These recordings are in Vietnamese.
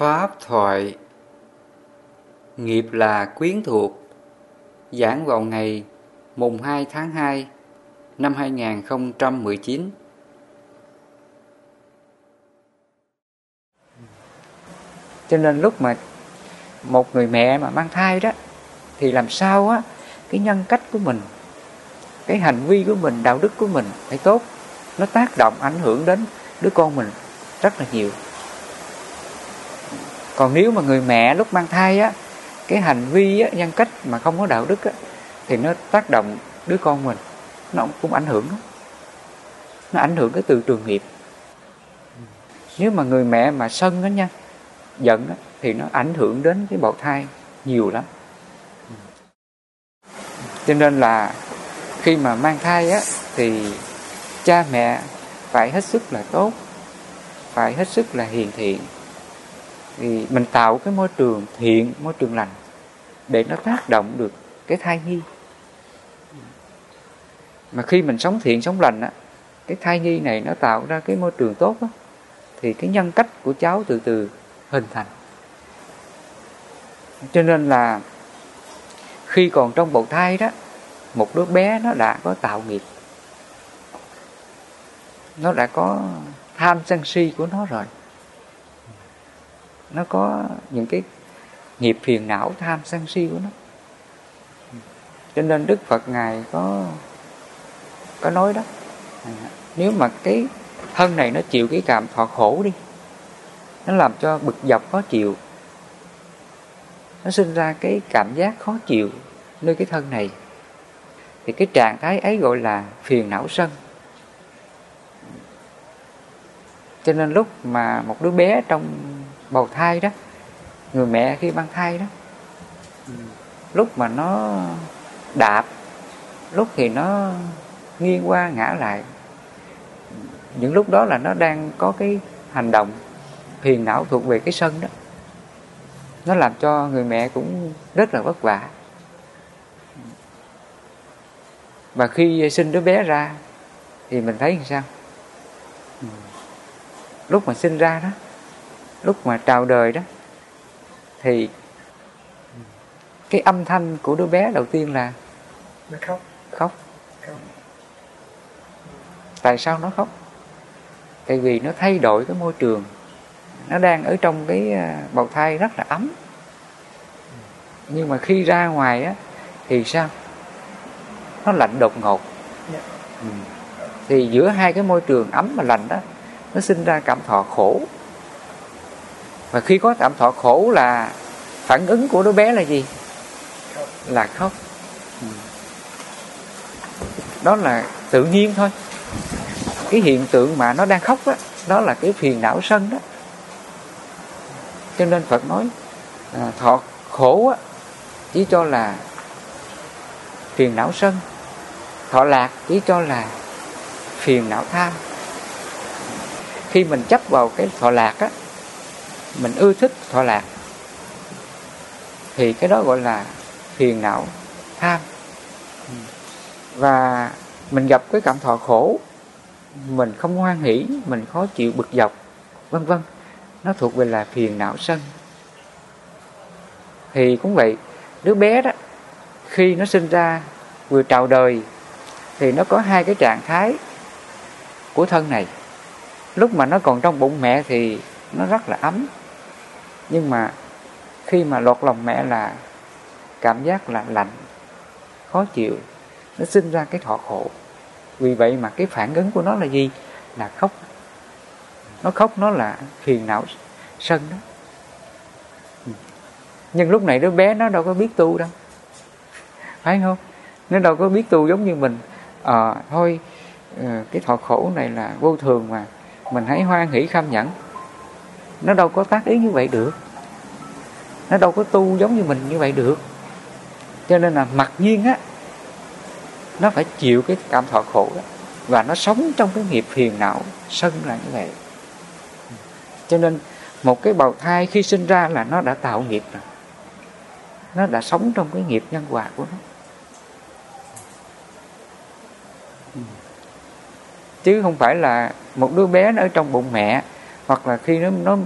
Pháp thoại Nghiệp là quyến thuộc, Giảng vào ngày mùng 2 tháng 2 năm 2019 Cho nên lúc mà một người mẹ mà mang thai đó, thì làm sao á, cái nhân cách của mình, cái hành vi của mình, đạo đức của mình phải tốt. Nó tác động, ảnh hưởng đến đứa con mình rất là nhiều còn nếu mà người mẹ lúc mang thai á cái hành vi á, nhân cách mà không có đạo đức á, thì nó tác động đứa con mình nó cũng ảnh hưởng nó ảnh hưởng cái từ trường nghiệp. Nếu mà người mẹ mà sân đó nha giận đó, thì nó ảnh hưởng đến cái bào thai nhiều lắm. Cho nên là khi mà mang thai á thì cha mẹ phải hết sức là tốt phải hết sức là hiền thiện thì mình tạo cái môi trường thiện, môi trường lành, để nó tác động được cái thai nhi. Mà khi mình sống thiện, sống lành á, cái thai nhi này nó tạo ra cái môi trường tốt á, thì cái nhân cách của cháu từ từ hình thành. Cho nên là khi còn trong bầu thai đó, một đứa bé nó đã có tạo nghiệp. Nó đã có tham sân si của nó rồi nó có những cái nghiệp phiền não, tham sân si của nó. Cho nên đức phật ngài có có nói đó. Nếu mà cái thân này nó chịu cái cảm thọ khổ đi, nó làm cho bực dọc, khó chịu, nó sinh ra cái cảm giác khó chịu nơi cái thân này, thì cái trạng thái ấy gọi là phiền não sân. Cho nên lúc mà một đứa bé trong bầu thai đó, người mẹ khi mang thai đó, lúc mà nó đạp, lúc thì nó nghiêng qua ngã lại. Những lúc đó là nó đang có cái hành động phiền não thuộc về cái sân đó. Nó làm cho người mẹ cũng rất là vất vả. Và khi sinh đứa bé ra thì mình thấy làm sao? Lúc mà sinh ra đó lúc mà chào đời đó thì cái âm thanh của đứa bé đầu tiên là nó khóc. khóc. Tại sao nó khóc? Tại vì nó thay đổi cái môi trường. Nó đang ở trong cái à, bào thai rất là ấm. Nhưng mà khi ra ngoài á thì sao? Nó lạnh đột ngột. Yeah. Dạ. ừ. thì giữa hai cái môi trường ấm và lạnh đó nó sinh ra cảm thọ khổ và khi có cảm thọ khổ là phản ứng của đứa bé là gì? Là khóc. Đó là tự nhiên thôi. Cái hiện tượng mà nó đang khóc đó, đó là cái phiền não sân đó. Cho nên phật nói à, thọ khổ á, chỉ cho là phiền não sân. Thọ lạc chỉ cho là phiền não tham. Khi mình chấp vào cái thọ lạc á mình ưa thích thọ lạc. Thì cái đó gọi là phiền não, tham. Và mình gặp cái cảm thọ khổ, mình không hoan hỷ, mình khó chịu bực dọc, vân vân. Nó thuộc về là phiền não sân. Thì cũng vậy, đứa bé đó, khi nó sinh ra vừa chào đời, thì nó có hai cái trạng thái của thân này. Lúc mà nó còn trong bụng mẹ thì nó rất là ấm nhưng mà khi mà lọt lòng mẹ là cảm giác là lạnh khó chịu nó sinh ra cái thọ khổ. Vì vậy mà cái phản ứng của nó là gì? Là khóc. Nó khóc nó là phiền não sân đó. Nhưng lúc này đứa bé nó đâu có biết tu đâu. Phải không? Nó đâu có biết tu giống như mình. À, thôi ờ, cái thọ khổ này là vô thường mà. Mình hãy hoan hỷ kham nhẫn nó đâu có tác ý như vậy được. Nó đâu có tu giống như mình như vậy được. Cho nên là mặc nhiên á, nó phải chịu cái cảm thọ khổ đó. Và nó sống trong cái nghiệp phiền não, sân là như vậy. Cho nên một cái bào thai khi sinh ra là nó đã tạo nghiệp rồi. Nó đã sống trong cái nghiệp nhân quả của nó. Chứ không phải là một đứa bé nó ở trong bụng mẹ hoặc là khi nó nó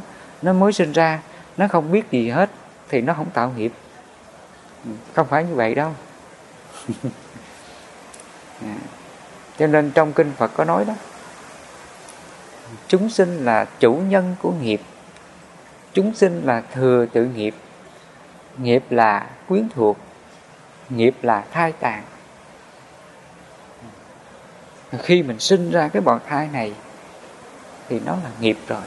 nó mới sinh ra nó không biết gì hết thì nó không tạo nghiệp. Ừ, không phải như vậy đâu. À, cho nên trong kinh phật có nói đó chúng sinh là chủ nhân của nghiệp chúng sinh là thừa tự nghiệp. Nghiệp là quyến thuộc nghiệp là thai tàn khi mình sinh ra cái bào thai này thì nó là nghiệp rồi.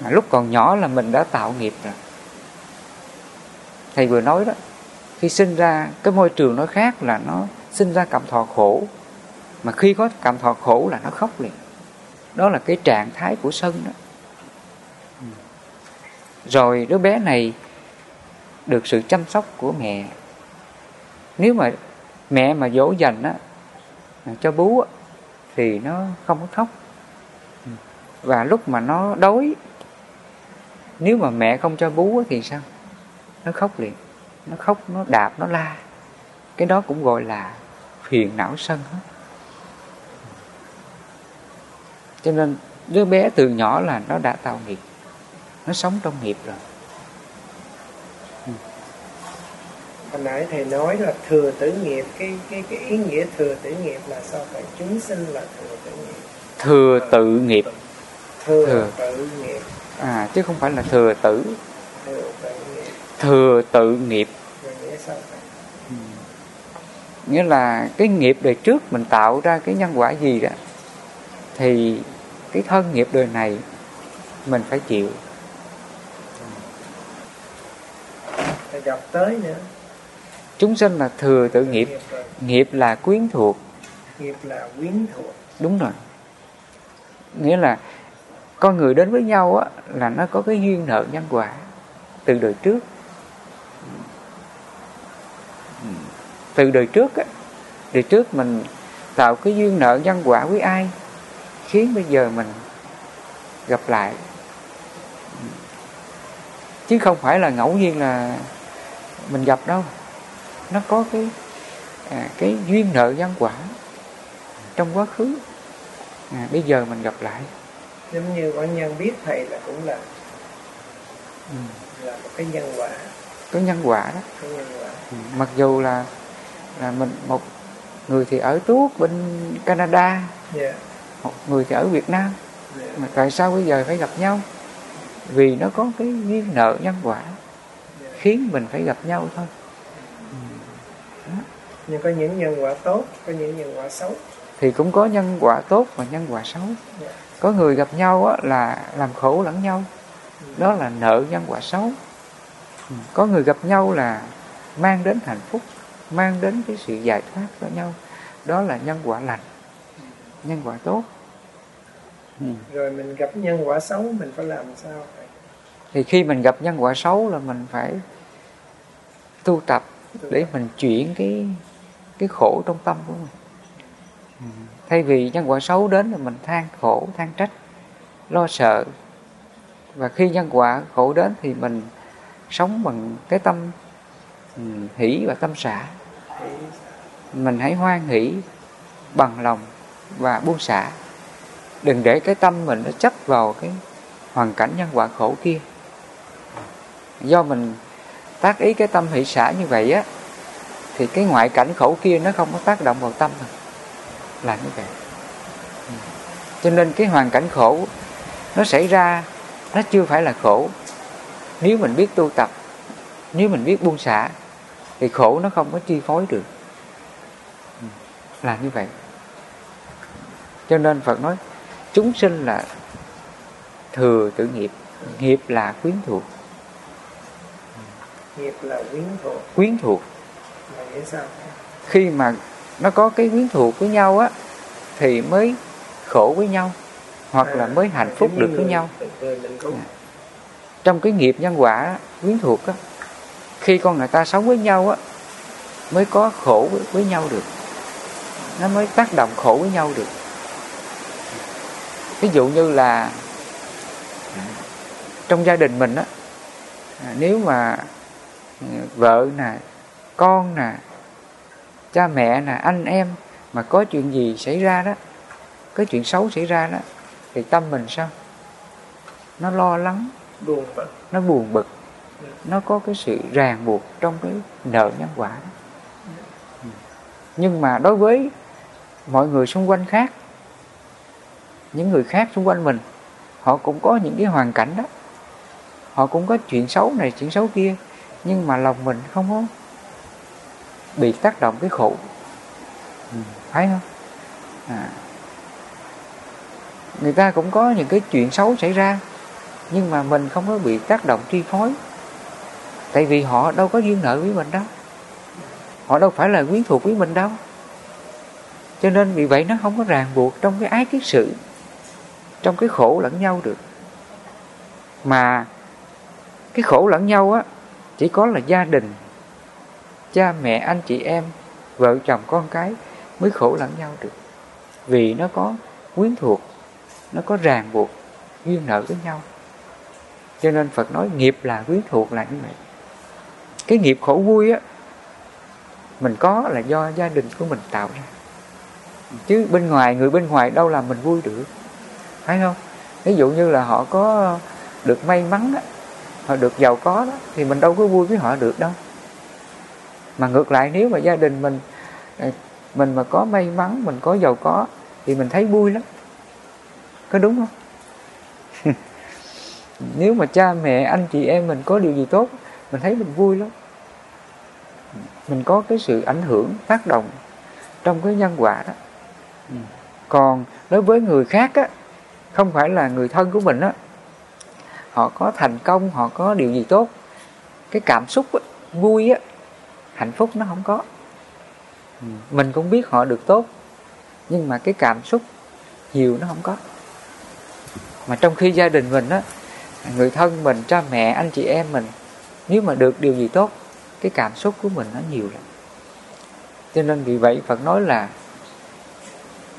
Mà lúc còn nhỏ là mình đã tạo nghiệp rồi. Thầy vừa nói đó khi sinh ra cái môi trường nó khác là nó sinh ra cảm thọ khổ. Mà khi có cảm thọ khổ là nó khóc liền. Đó là cái trạng thái của sân đó. Rồi đứa bé này được sự chăm sóc của mẹ. Nếu mà mẹ mà dỗ dành á cho bú á, thì nó không có khóc. Và lúc mà nó đói, nếu mà mẹ không cho bú thì sao? Nó khóc liền. Nó khóc, nó đạp, nó la. Cái đó cũng gọi là phiền não sân hết cho nên đứa bé từ nhỏ là nó đã tạo nghiệp. Nó sống trong nghiệp rồi. Hồi nãy thầy nói là thừa tử nghiệp cái cái cái ý nghĩa thừa tử nghiệp là sao phải chúng sinh là thừa tử nghiệp. Thừa tự nghiệp. Thừa, thừa. tự nghiệp. À chứ không phải là thừa tử. Thừa tự nghiệp. Thừa tự nghiệp. Nghĩa sao vậy? Ừ. nghĩa là cái nghiệp đời trước mình tạo ra cái nhân quả gì đó thì cái thân nghiệp đời này mình phải chịu. Phải gặp tới nữa chúng sinh là thừa tự nghiệp. Nghiệp là quyến thuộc. Nghiệp là quyến thuộc. Đúng rồi. Nghĩa là con người đến với nhau á là nó có cái duyên nợ nhân quả từ đời trước. Từ đời trước á đời trước mình tạo cái duyên nợ nhân quả với ai khiến bây giờ mình gặp lại. Chứ không phải là ngẫu nhiên là mình gặp đâu nó có cái à, cái duyên nợ nhân quả trong quá khứ à, bây giờ mình gặp lại giống như có nhân biết thầy là cũng là ừ. là một cái nhân quả có nhân quả đó nhân quả. Ừ. mặc dù là là mình một người thì ở tuốt bên Canada yeah. Dạ. một người thì ở Việt Nam yeah. Dạ. mà tại sao bây giờ phải gặp nhau vì nó có cái duyên nợ nhân quả yeah. Dạ. khiến mình phải gặp nhau thôi nhưng có những nhân quả tốt có những nhân quả xấu thì cũng có nhân quả tốt và nhân quả xấu yeah. Dạ. có người gặp nhau á, là làm khổ lẫn nhau ừ. đó là nợ nhân quả xấu ừ. có người gặp nhau là mang đến hạnh phúc mang đến cái sự giải thoát cho nhau đó là nhân quả lành nhân quả tốt ừ. rồi mình gặp nhân quả xấu mình phải làm sao thì khi mình gặp nhân quả xấu là mình phải tu tập để mình chuyển cái cái khổ trong tâm của mình. Thay vì nhân quả xấu đến là mình than khổ, than trách, lo sợ. Và khi nhân quả khổ đến thì mình sống bằng cái tâm hỷ và tâm xả mình hãy hoan hỷ, bằng lòng và buông xả đừng để cái tâm mình nó chấp vào cái hoàn cảnh nhân quả khổ kia. Do mình tác ý cái tâm hỷ xả như vậy á thì cái ngoại cảnh khổ kia nó không có tác động vào tâm mình là như vậy. Ừ. cho nên cái hoàn cảnh khổ nó xảy ra nó chưa phải là khổ. Nếu mình biết tu tập nếu mình biết buông xả thì khổ nó không có chi phối được. Ừ. là như vậy. Cho nên phật nói chúng sinh là thừa tự nghiệp. Nghiệp là quyến thuộc. Nghiệp là quyến thuộc. Quyến thuộc khi mà nó có cái quyến thuộc với nhau á thì mới khổ với nhau hoặc là mới hạnh phúc được với nhau. Trong cái nghiệp nhân quả quyến thuộc á khi con người ta sống với nhau á mới có khổ với, với nhau được. Nó mới tác động khổ với nhau được. Ví dụ như là trong gia đình mình á à, nếu mà ừ, vợ nè con nè cha mẹ nè anh em mà có chuyện gì xảy ra đó có chuyện xấu xảy ra đó thì tâm mình sao? Nó lo lắng buồn bực. nó buồn bực. Nó có cái sự ràng buộc trong cái nợ nhân quả đó. Nhưng mà đối với mọi người xung quanh khác những người khác xung quanh mình họ cũng có những cái hoàn cảnh đó. Họ cũng có chuyện xấu này chuyện xấu kia nhưng mà lòng mình không có bị tác động cái khổ. Ừ, phải không? À. người ta cũng có những cái chuyện xấu xảy ra nhưng mà mình không có bị tác động chi phối. Tại vì họ đâu có duyên nợ với mình đâu. Họ đâu phải là quyến thuộc với mình đâu. Cho nên vì vậy nó không có ràng buộc trong cái ái kiết sự trong cái khổ lẫn nhau được. Mà cái khổ lẫn nhau á chỉ có là gia đình cha mẹ anh chị em vợ chồng con cái mới khổ lẫn nhau được. Vì nó có quyến thuộc nó có ràng buộc duyên nợ với nhau. Cho nên phật nói nghiệp là quyến thuộc là như vậy. Cái nghiệp khổ vui á mình có là do gia đình của mình tạo ra. Chứ bên ngoài người bên ngoài đâu làm mình vui được. Phải không? Ví dụ như là họ có được may mắn đó, họ được giàu có đó thì mình đâu có vui với họ được đâu mà ngược lại nếu mà gia đình mình à, mình mà có may mắn mình có giàu có thì mình thấy vui lắm. Có đúng không? Nếu mà cha mẹ anh chị em mình có điều gì tốt mình thấy mình vui lắm. Mình có cái sự ảnh hưởng tác động trong cái nhân quả đó. Còn đối với người khác á không phải là người thân của mình á họ có thành công họ có điều gì tốt cái cảm xúc á, vui á hạnh phúc nó không có. Mình cũng biết họ được tốt nhưng mà cái cảm xúc nhiều nó không có. Mà trong khi gia đình mình á người thân mình cha mẹ anh chị em mình nếu mà được điều gì tốt cái cảm xúc của mình nó nhiều lắm. Cho nên vì vậy phật nói là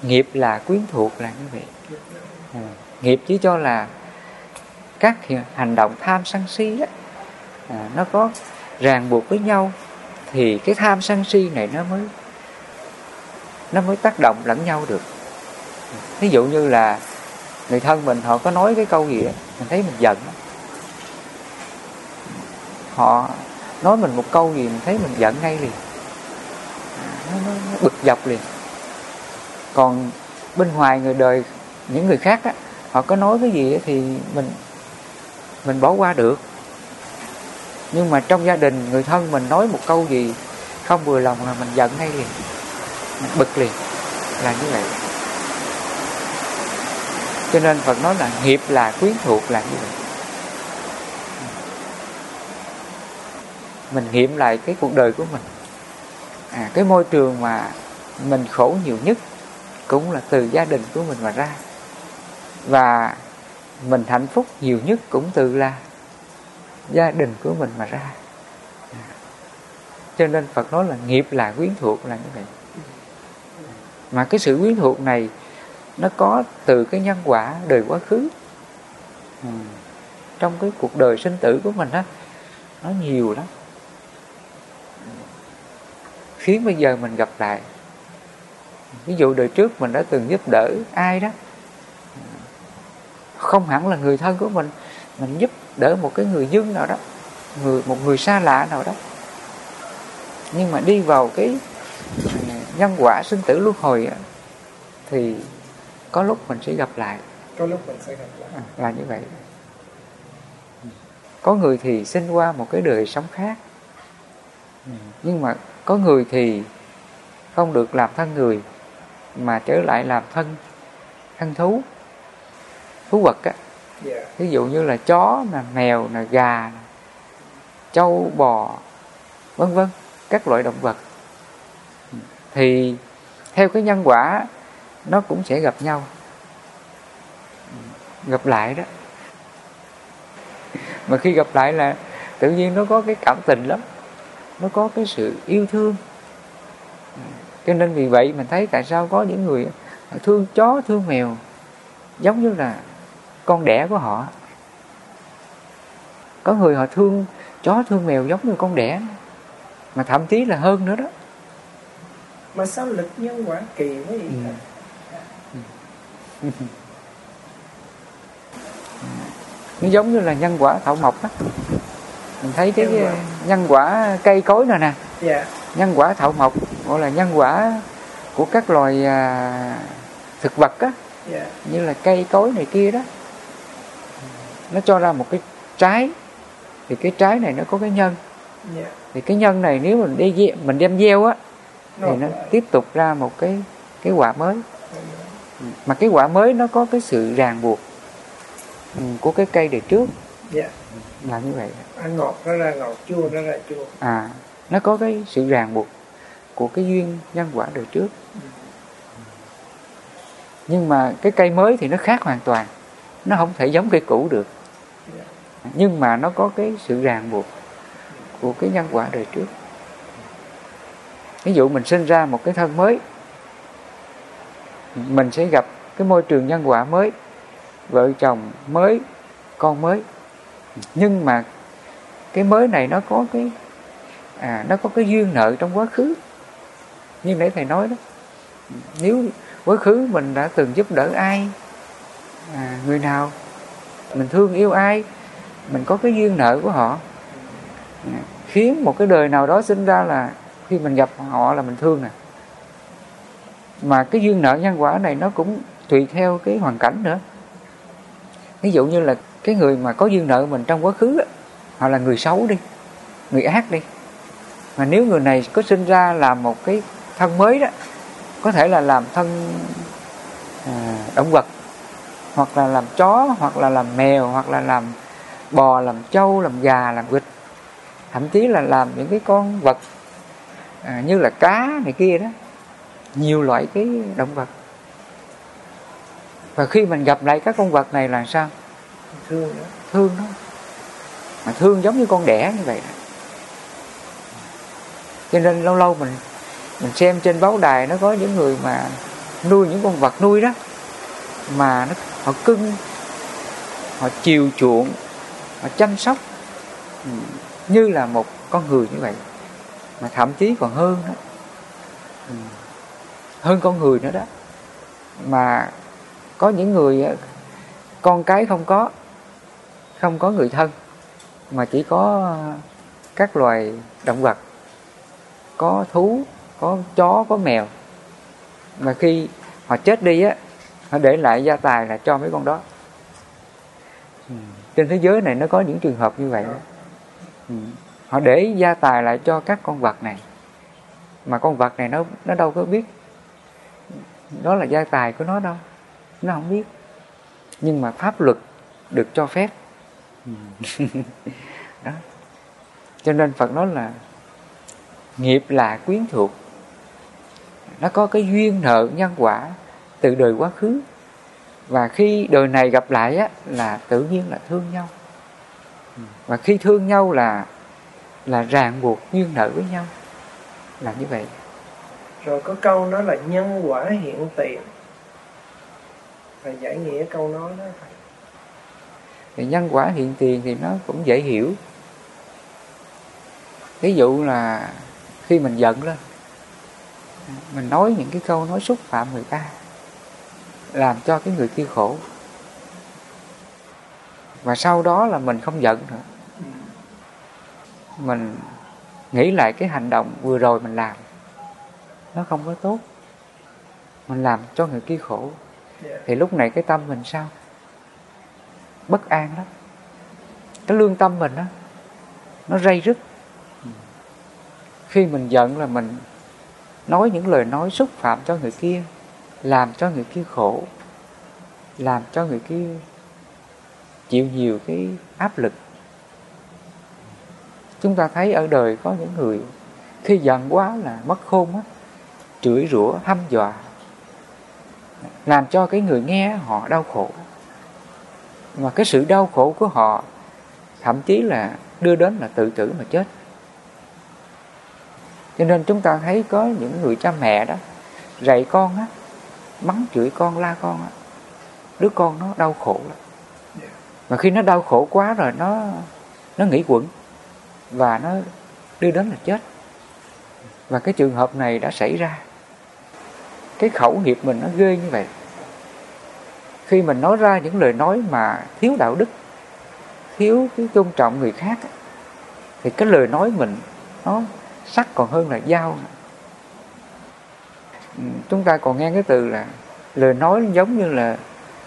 nghiệp là quyến thuộc là như vậy. À, nghiệp chỉ cho là các hành động tham sân si á, à, nó có ràng buộc với nhau thì cái tham sân si này nó mới nó mới tác động lẫn nhau được. Ví dụ như là người thân mình họ có nói cái câu gì đó mình thấy mình giận. Họ nói mình một câu gì mình thấy mình giận ngay liền. Nó, nó, nó bực dọc liền. Còn bên ngoài người đời những người khác á họ có nói cái gì thì mình mình bỏ qua được nhưng mà trong gia đình người thân mình nói một câu gì không vừa lòng là mình giận ngay liền. Mình bực liền. Là như vậy. Cho nên Phật nói là nghiệp là quyến thuộc là như vậy. Mình nghiệm lại cái cuộc đời của mình. À, cái môi trường mà mình khổ nhiều nhất cũng là từ gia đình của mình mà ra. Và mình hạnh phúc nhiều nhất cũng từ là gia đình của mình mà ra. Cho nên Phật nói là nghiệp là quyến thuộc là như vậy. Mà cái sự quyến thuộc này nó có từ cái nhân quả đời quá khứ. Ừ. trong cái cuộc đời sinh tử của mình á, nó nhiều lắm. Khiến bây giờ mình gặp lại. Ví dụ đời trước mình đã từng giúp đỡ ai đó, không hẳn là người thân của mình mình giúp đỡ một cái người dưng nào đó người một người xa lạ nào đó. Nhưng mà đi vào cái nhân quả sinh tử luân hồi thì có lúc mình sẽ gặp lại. Có lúc mình sẽ gặp lại. À, là như vậy. Có người thì sinh qua một cái đời sống khác. Nhưng mà có người thì không được làm thân người mà trở lại làm thân thân thú thú vật á ví dụ như là chó là mèo là gà là trâu, bò, vân vân, các loại động vật. Thì theo cái nhân quả, nó cũng sẽ gặp nhau. Gặp lại đó. Mà khi gặp lại là tự nhiên nó có cái cảm tình lắm. Nó có cái sự yêu thương. Cho nên vì vậy mình thấy tại sao có những người thương chó, thương mèo giống như là con đẻ của họ. Có người họ thương chó thương mèo giống như con đẻ. Mà thậm chí là hơn nữa đó. Mà sao lực nhân quả kỳ quá vậy? Ừ. nó giống như là nhân quả thảo mộc á. Mình thấy cái nhân quả. cây cối này nè. Yeah. nhân quả thảo mộc gọi là nhân quả của các loài à, thực vật á. Yeah. như là cây cối này kia đó nó cho ra một cái trái. Thì cái trái này nó có cái nhân. Yeah. thì cái nhân này nếu mình đi mình đem gieo á thì nó tiếp tục ra một cái cái quả mới. Mà cái quả mới nó có cái sự ràng buộc ừ, của cái cây đời trước. Yeah. là như vậy. Ăn ngọt nó ra ngọt chua nó ra chua. À nó có cái sự ràng buộc của cái duyên nhân quả đời trước. Nhưng mà cái cây mới thì nó khác hoàn toàn. Nó không thể giống cây cũ được nhưng mà nó có cái sự ràng buộc của cái nhân quả đời trước. Ví dụ mình sinh ra một cái thân mới mình sẽ gặp cái môi trường nhân quả mới vợ chồng mới con mới. Nhưng mà cái mới này nó có cái à nó có cái duyên nợ trong quá khứ. Như nãy thầy nói đó nếu quá khứ mình đã từng giúp đỡ ai à, người nào mình thương yêu ai mình có cái duyên nợ của họ. Khiến một cái đời nào đó sinh ra là khi mình gặp họ là mình thương nè. Mà cái duyên nợ nhân quả này nó cũng tùy theo cái hoàn cảnh nữa. Ví dụ như là cái người mà có duyên nợ mình trong quá khứ họ là người xấu đi người ác đi. Mà nếu người này có sinh ra làm một cái thân mới đó có thể là làm thân à, động vật hoặc là làm chó hoặc là làm mèo hoặc là làm bò làm trâu làm gà làm vịt thậm chí là làm những cái con vật à, như là cá này kia đó nhiều loại cái động vật. Và khi mình gặp lại các con vật này là sao? Thương đó. Thương nó mà thương giống như con đẻ như vậy đó. cho nên lâu lâu mình mình xem trên báo đài nó có những người mà nuôi những con vật nuôi đó mà nó họ cưng họ chiều chuộng chăm sóc ừ, như là một con người như vậy. Mà thậm chí còn hơn đó. Ừ, hơn con người nữa đó. Mà có những người ờ, con cái không có không có người thân, mà chỉ có ờ, các loài động vật. Có thú, có chó, có mèo. Mà khi họ chết đi á, họ để lại gia tài là cho mấy con đó. Ừ trên thế giới này nó có những trường hợp như vậy đó. Ừ. họ để gia tài lại cho các con vật này. Mà con vật này nó nó đâu có biết. Đó là gia tài của nó đâu. Nó không biết. Nhưng mà pháp luật được cho phép. Ừ. Đó. Cho nên phật nói là nghiệp là quyến thuộc. Nó có cái duyên nợ nhân quả từ đời quá khứ và khi đời này gặp lại á là tự nhiên là thương nhau. Và khi thương nhau là là ràng buộc duyên nợ với nhau. Là như vậy. Rồi có câu đó là nhân quả hiện tiền. Và giải nghĩa câu nói đó. Thì nhân quả hiện tiền thì nó cũng dễ hiểu. Ví dụ là khi mình giận lên mình nói những cái câu nói xúc phạm người ta làm cho cái người kia khổ. Và sau đó là mình không giận nữa. Mình nghĩ lại cái hành động vừa rồi mình làm, nó không có tốt. Mình làm cho người kia khổ. Thì lúc này cái tâm mình sao? Bất an lắm. Cái lương tâm mình đó nó rây rứt. Khi mình giận là mình nói những lời nói xúc phạm cho người kia làm cho người kia khổ, làm cho người kia chịu nhiều cái áp lực. Chúng ta thấy ở đời có những người khi giận quá là mất khôn á, chửi rủa, hăm dọa, làm cho cái người nghe họ đau khổ. Mà cái sự đau khổ của họ thậm chí là đưa đến là tự tử mà chết. Cho nên chúng ta thấy có những người cha mẹ đó dạy con á mắng chửi con la con á. Đứa con nó đau khổ lắm. Mà khi nó đau khổ quá rồi nó nó nghĩ quẩn và nó đưa đến là chết. Và cái trường hợp này đã xảy ra. Cái khẩu nghiệp mình nó ghê như vậy. Khi mình nói ra những lời nói mà thiếu đạo đức thiếu cái tôn trọng người khác thì cái lời nói mình nó sắc còn hơn là dao ừ, chúng ta còn nghe cái từ là lời nói giống như là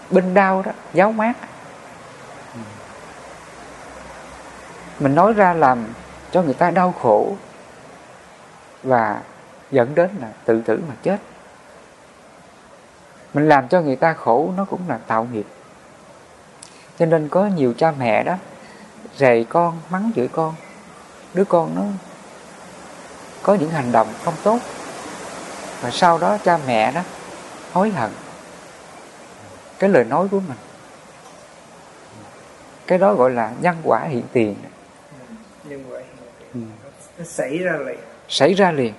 binh đao đó, giáo mát. Mình nói ra làm cho người ta đau khổ và dẫn đến là tự tử mà chết. Mình làm cho người ta khổ nó cũng là tạo nghiệp. Cho nên có nhiều cha mẹ đó rầy con, mắng chửi con. Đứa con nó có những hành động không tốt và sau đó cha mẹ đó hối hận. Cái lời nói của mình. Cái đó gọi là nhân quả hiện tiền. Nhân quả hiện tiền. Ừ. xảy ra liền. Xảy ra liền.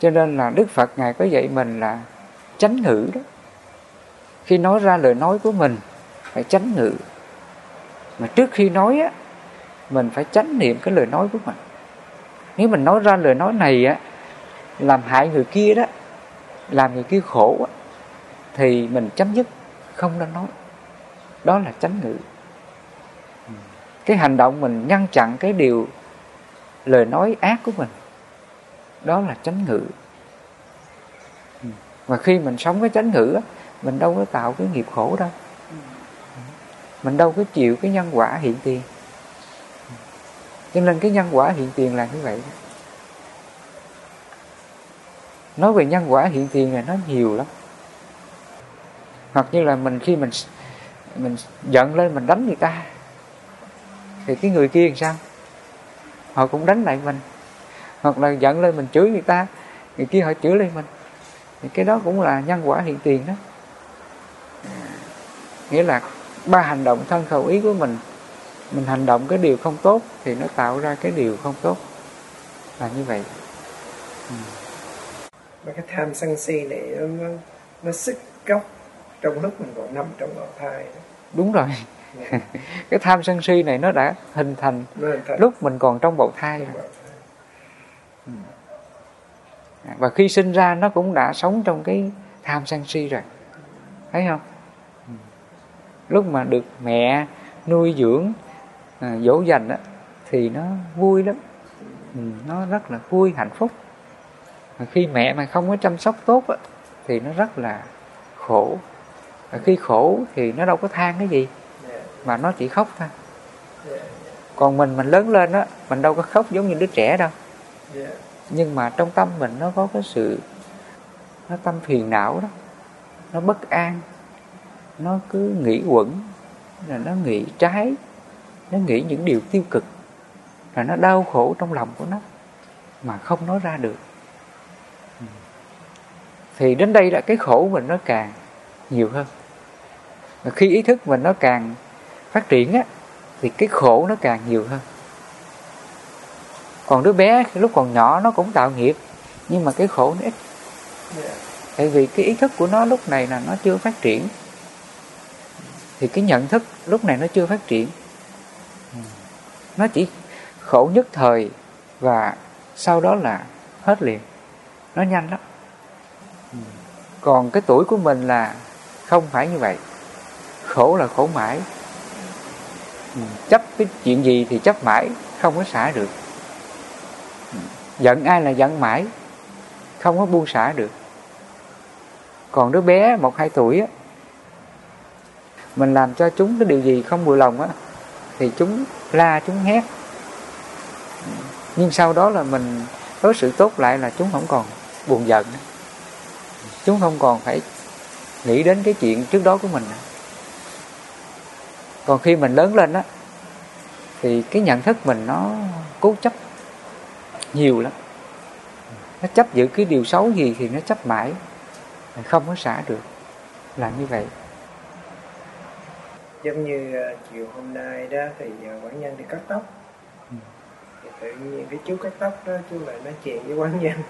Cho nên là đức phật ngài có dạy mình là tránh ngữ đó. Khi nói ra lời nói của mình phải tránh ngữ. Mà trước khi nói á mình phải tránh niệm cái lời nói của mình. Nếu mình nói ra lời nói này á làm hại người kia đó làm người kia khổ đó, thì mình chấm dứt không nên nói. Đó là tránh ngữ. Cái hành động mình ngăn chặn cái điều lời nói ác của mình đó là tránh ngữ. Và khi mình sống cái tránh ngữ mình đâu có tạo cái nghiệp khổ đâu. Mình đâu có chịu cái nhân quả hiện tiền. Cho nên cái nhân quả hiện tiền là như vậy nói về nhân quả hiện tiền này nó nhiều lắm. Hoặc như là mình khi mình mình giận lên mình đánh người ta, thì cái người kia làm sao? Họ cũng đánh lại mình. Hoặc là giận lên mình chửi người ta, người kia họ chửi lên mình. Thì cái đó cũng là nhân quả hiện tiền đó. Nghĩa là ba hành động thân khẩu ý của mình mình hành động cái điều không tốt thì nó tạo ra cái điều không tốt. Là như vậy. Ừ mà cái tham sân si này nó nó, sức gốc trong lúc mình còn nằm trong bào thai đó. đúng rồi yeah. Dạ. cái tham sân si này nó đã hình thành, hình thành. lúc mình còn trong bào thai rồi ừ. và khi sinh ra nó cũng đã sống trong cái tham sân si rồi thấy không ừ. lúc mà được mẹ nuôi dưỡng à, dỗ dành á, thì nó vui lắm ừ, nó rất là vui hạnh phúc mà khi mẹ mà không có chăm sóc tốt á, thì nó rất là khổ. Mà khi khổ thì nó đâu có than cái gì mà nó chỉ khóc thôi. Còn mình mình lớn lên á mình đâu có khóc giống như đứa trẻ đâu. Nhưng mà trong tâm mình nó có cái sự nó tâm phiền não đó. Nó bất an nó cứ nghĩ quẩn là nó nghĩ trái nó nghĩ những điều tiêu cực. Là nó đau khổ trong lòng của nó mà không nói ra được thì đến đây là cái khổ mình nó càng nhiều hơn. Mà khi ý thức mình nó càng phát triển á, thì cái khổ nó càng nhiều hơn. Còn đứa bé lúc còn nhỏ nó cũng tạo nghiệp, nhưng mà cái khổ nó ít. Tại vì cái ý thức của nó lúc này là nó chưa phát triển. Thì cái nhận thức lúc này nó chưa phát triển. Nó chỉ khổ nhất thời và sau đó là hết liền. Nó nhanh lắm còn cái tuổi của mình là không phải như vậy. Khổ là khổ mãi. Ừ, chấp cái chuyện gì thì chấp mãi, không có xả được. Ừ, giận ai là giận mãi, không có buông xả được. Còn đứa bé một hai tuổi á, mình làm cho chúng cái điều gì không vừa lòng á, thì chúng la, chúng hét. Ừ, nhưng sau đó là mình đối xử tốt lại là chúng không còn buồn giận chúng không còn phải nghĩ đến cái chuyện trước đó của mình còn khi mình lớn lên á thì cái nhận thức mình nó cố chấp nhiều lắm. Nó chấp giữ cái điều xấu gì thì nó chấp mãi không có xả được. Là như vậy. Giống như uh, chiều hôm nay đó thì uh, quản nhân đi cắt tóc. Ừ. thì tự nhiên cái chú cắt tóc đó chú lại nói chuyện với quản nhân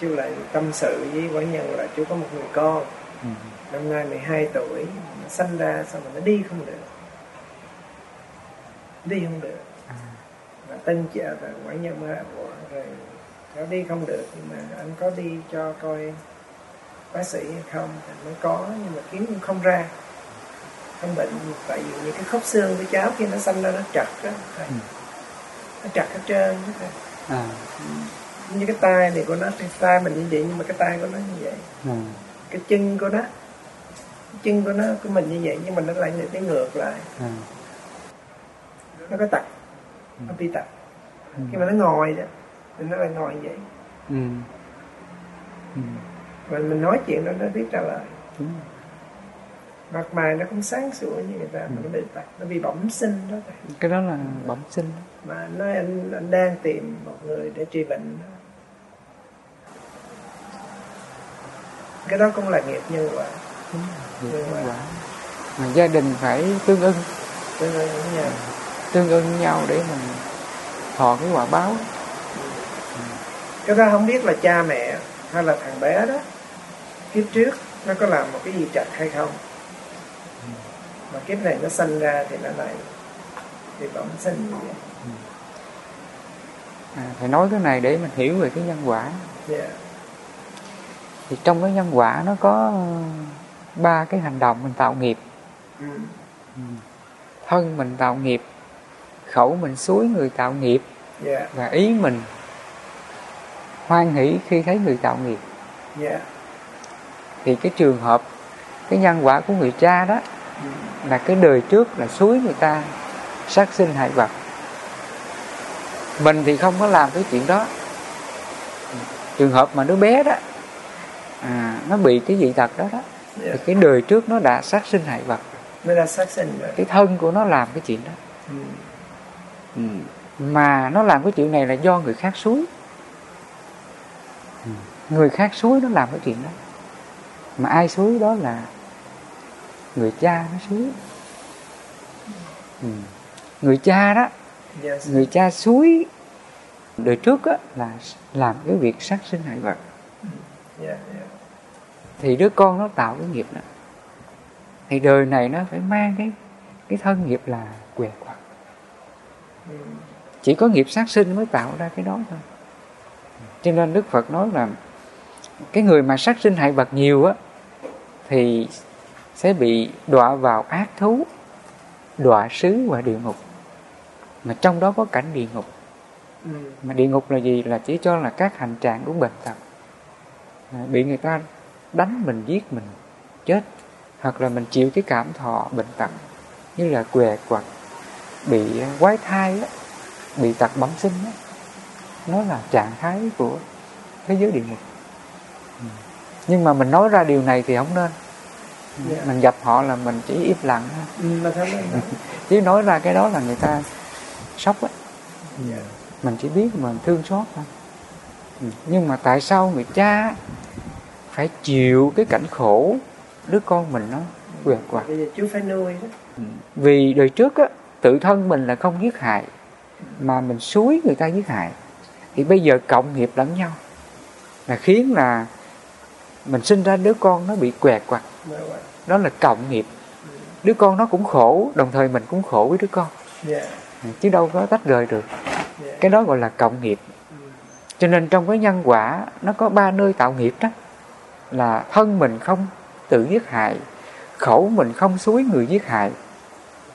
chú lại tâm sự với quản nhân là chú có một người con ừ. năm nay 12 tuổi nó sanh ra sao mà nó đi không được đi không được à. và tân chợ và quản nhân mới rồi nó đi không được nhưng mà anh có đi cho coi bác sĩ hay không thì mới có nhưng mà kiếm không ra không bệnh tại vì những cái khớp xương của cháu khi nó xanh ra nó chặt đó thầy. Ừ. nó chặt hết trơn đó thầy. à, như cái tay này của nó cái tay mình như vậy nhưng mà cái tay của nó như vậy. À, cái chân của nó cái chân của nó của mình như vậy nhưng mà nó lại đi ngược lại. À, nó có tật nó bị tật ừ, khi mà nó ngồi đó thì nó lại ngồi như vậy. Ừ, ừ, và mình nói chuyện đó nó biết trả lời. Đúng. mặt mày nó không sáng sủa như người ta mà nó bị tật nó bị bẩm sinh đó thầy. cái đó là bẩm sinh. Mà nói anh, anh đang tìm một người để trị bệnh đó. Cái đó cũng là nghiệp nhân quả nghiệp rồi. quả mà gia đình phải tương ưng. Cho nên cũng nhờ tương ưng nhau để mình thọ cái quả báo. Cái đó không biết là cha mẹ hay là thằng bé đó kiếp trước nó có làm một cái gì chặt hay không. Mà kiếp này nó sinh ra thì nó lại thì bẩm sinh. Như vậy à, phải nói cái này để mình hiểu về cái nhân quả. Yeah. Thì trong cái nhân quả nó có ờ, ba cái hành động mình tạo nghiệp ừ. thân mình tạo nghiệp khẩu mình suối người tạo nghiệp yeah. và ý mình hoan hỷ khi thấy người tạo nghiệp yeah. thì cái trường hợp cái nhân quả của người cha đó Ừ. là cái đời trước là suối người ta sát sinh hại vật mình thì không có làm cái chuyện đó trường hợp mà đứa bé đó à, nó bị cái dị tật đó đó yeah. thì cái đời trước nó đã sát sinh hại vật mới là sát sinh rồi cái thân của nó làm cái chuyện đó ừ. mà nó làm cái chuyện này là do người khác suối người khác suối nó làm cái chuyện đó mà ai suối đó là người cha nó suối ừ. người cha đó yes. người cha suối đời trước á, là làm cái việc sát sinh hại vật yeah. Yeah thì đứa con nó tạo cái nghiệp đó. Thì đời này nó phải mang cái cái thân nghiệp là què quặt. Chỉ có nghiệp sát sinh mới tạo ra cái đó thôi. Cho nên đức phật nói là cái người mà sát sinh hại vật nhiều á, thì sẽ bị đọa vào ác thú, đọa xứ và địa ngục. Mà trong đó có cảnh địa ngục. Ừ. mà địa ngục là gì? Là chỉ cho là các hành trạng của bệnh tật. À, bị người ta đánh mình giết mình chết hoặc là mình chịu cái cảm thọ bệnh tật như là què quặt bị quái thai á, bị tật bẩm sinh á. nó là trạng thái của thế giới địa ngục Ừ. nhưng mà mình nói ra điều này thì không nên Yeah. mình gặp họ là mình chỉ im lặng thôi Ừ, chứ nói ra cái đó là người ta sốc á Yeah. mình chỉ biết mình thương xót thôi Ừ. nhưng mà tại sao người cha phải chịu cái cảnh khổ đứa con mình nó quẹt quạt. Bây giờ chú phải nuôi đó. Vì đời trước á tự thân mình là không giết hại mà mình suối người ta giết hại. Thì bây giờ cộng nghiệp lẫn nhau là khiến là mình sinh ra đứa con nó bị quẹt quặt vậy. đó là cộng nghiệp đứa con nó cũng khổ đồng thời mình cũng khổ với đứa con. Yeah. chứ đâu có tách rời được. Yeah. cái đó gọi là cộng nghiệp Ừ. cho nên trong cái nhân quả nó có ba nơi tạo nghiệp đó là thân mình không tự giết hại khẩu mình không suối người giết hại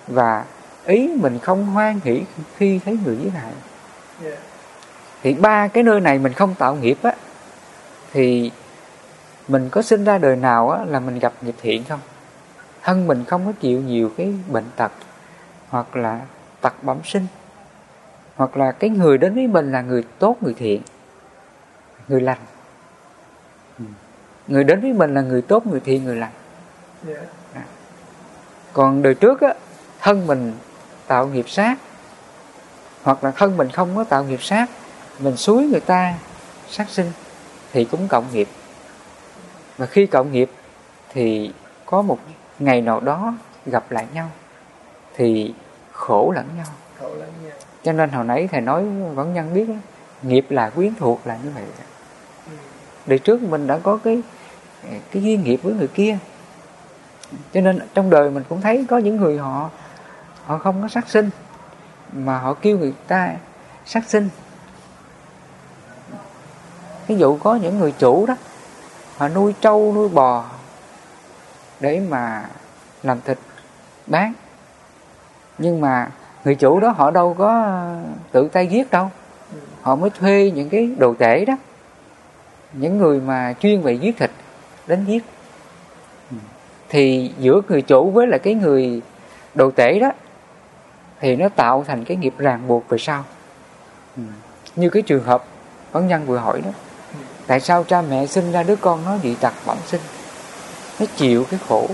và ý mình không hoan hỷ khi thấy người giết hại Yeah. thì ba cái nơi này mình không tạo nghiệp á thì mình có sinh ra đời nào á là mình gặp nghiệp thiện không thân mình không có chịu nhiều cái bệnh tật hoặc là tật bẩm sinh hoặc là cái người đến với mình là người tốt người thiện người lành. Người đến với mình là người tốt người thiện người lành Yeah. còn đời trước á thân mình tạo nghiệp sát hoặc là thân mình không có tạo nghiệp sát mình suối người ta sát sinh thì cũng cộng nghiệp và khi cộng nghiệp thì có một ngày nào đó gặp lại nhau thì khổ lẫn nhau Khổ lắm nha. cho nên hồi nãy thầy nói vẫn nhân biết đó, nghiệp là quyến thuộc là như vậy Ừ. đời trước mình đã có cái cái duyên nghiệp với người kia. Cho nên trong đời mình cũng thấy có những người họ họ không có sát sinh, mà họ kêu người ta sát sinh. Ví dụ có những người chủ đó, họ nuôi trâu, nuôi bò để mà làm thịt bán. Nhưng mà người chủ đó họ đâu có tự tay giết đâu. Họ mới thuê những cái đồ tể đó. Những người mà chuyên về giết thịt đến giết thì giữa người chủ với lại cái người đồ tể đó, thì nó tạo thành cái nghiệp ràng buộc về sau. Như cái trường hợp bắn nhân vừa hỏi đó, tại sao cha mẹ sinh ra đứa con nó bị tật bẩm sinh? Nó chịu cái khổ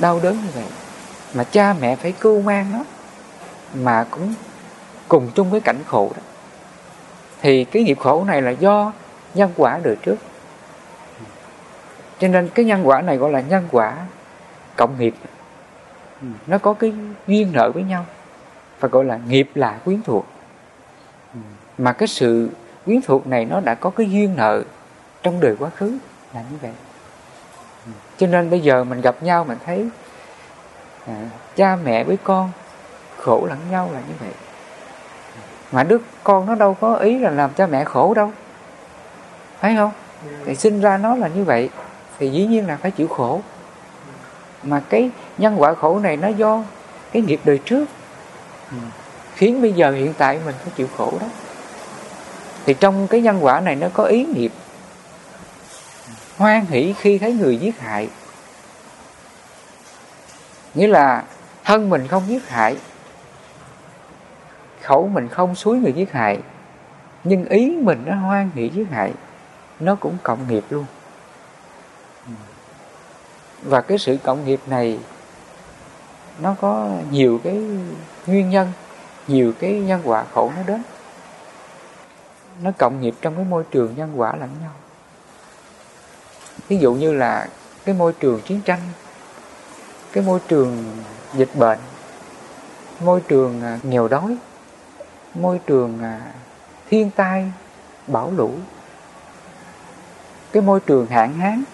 đau đớn như vậy. Mà cha mẹ phải cưu mang nó, mà cũng cùng chung với cảnh khổ đó. Thì cái nghiệp khổ này là do nhân quả đời trước cho nên cái nhân quả này gọi là nhân quả cộng nghiệp. Nó có cái duyên nợ với nhau và gọi là nghiệp là quyến thuộc. Mà cái sự quyến thuộc này nó đã có cái duyên nợ trong đời quá khứ là như vậy. Cho nên bây giờ mình gặp nhau mình thấy à, cha mẹ với con khổ lẫn nhau là như vậy. Mà đứa con nó đâu có ý là làm cha mẹ khổ đâu. Thấy không? Thì sinh ra nó là như vậy thì dĩ nhiên là phải chịu khổ. Mà cái nhân quả khổ này nó do cái nghiệp đời trước khiến bây giờ hiện tại mình phải chịu khổ đó. Thì trong cái nhân quả này nó có ý nghiệp. Hoan hỷ khi thấy người giết hại. Nghĩa là thân mình không giết hại, khẩu mình không suối người giết hại, nhưng ý mình nó hoan hỷ giết hại, nó cũng cộng nghiệp luôn và cái sự cộng nghiệp này, nó có nhiều cái nguyên nhân, nhiều cái nhân quả khổ nó đến. Nó cộng nghiệp trong cái môi trường nhân quả lẫn nhau. Ví dụ như là cái môi trường chiến tranh, cái môi trường dịch bệnh, môi trường à, nghèo đói, môi trường à, thiên tai, bão lũ, cái môi trường hạn hán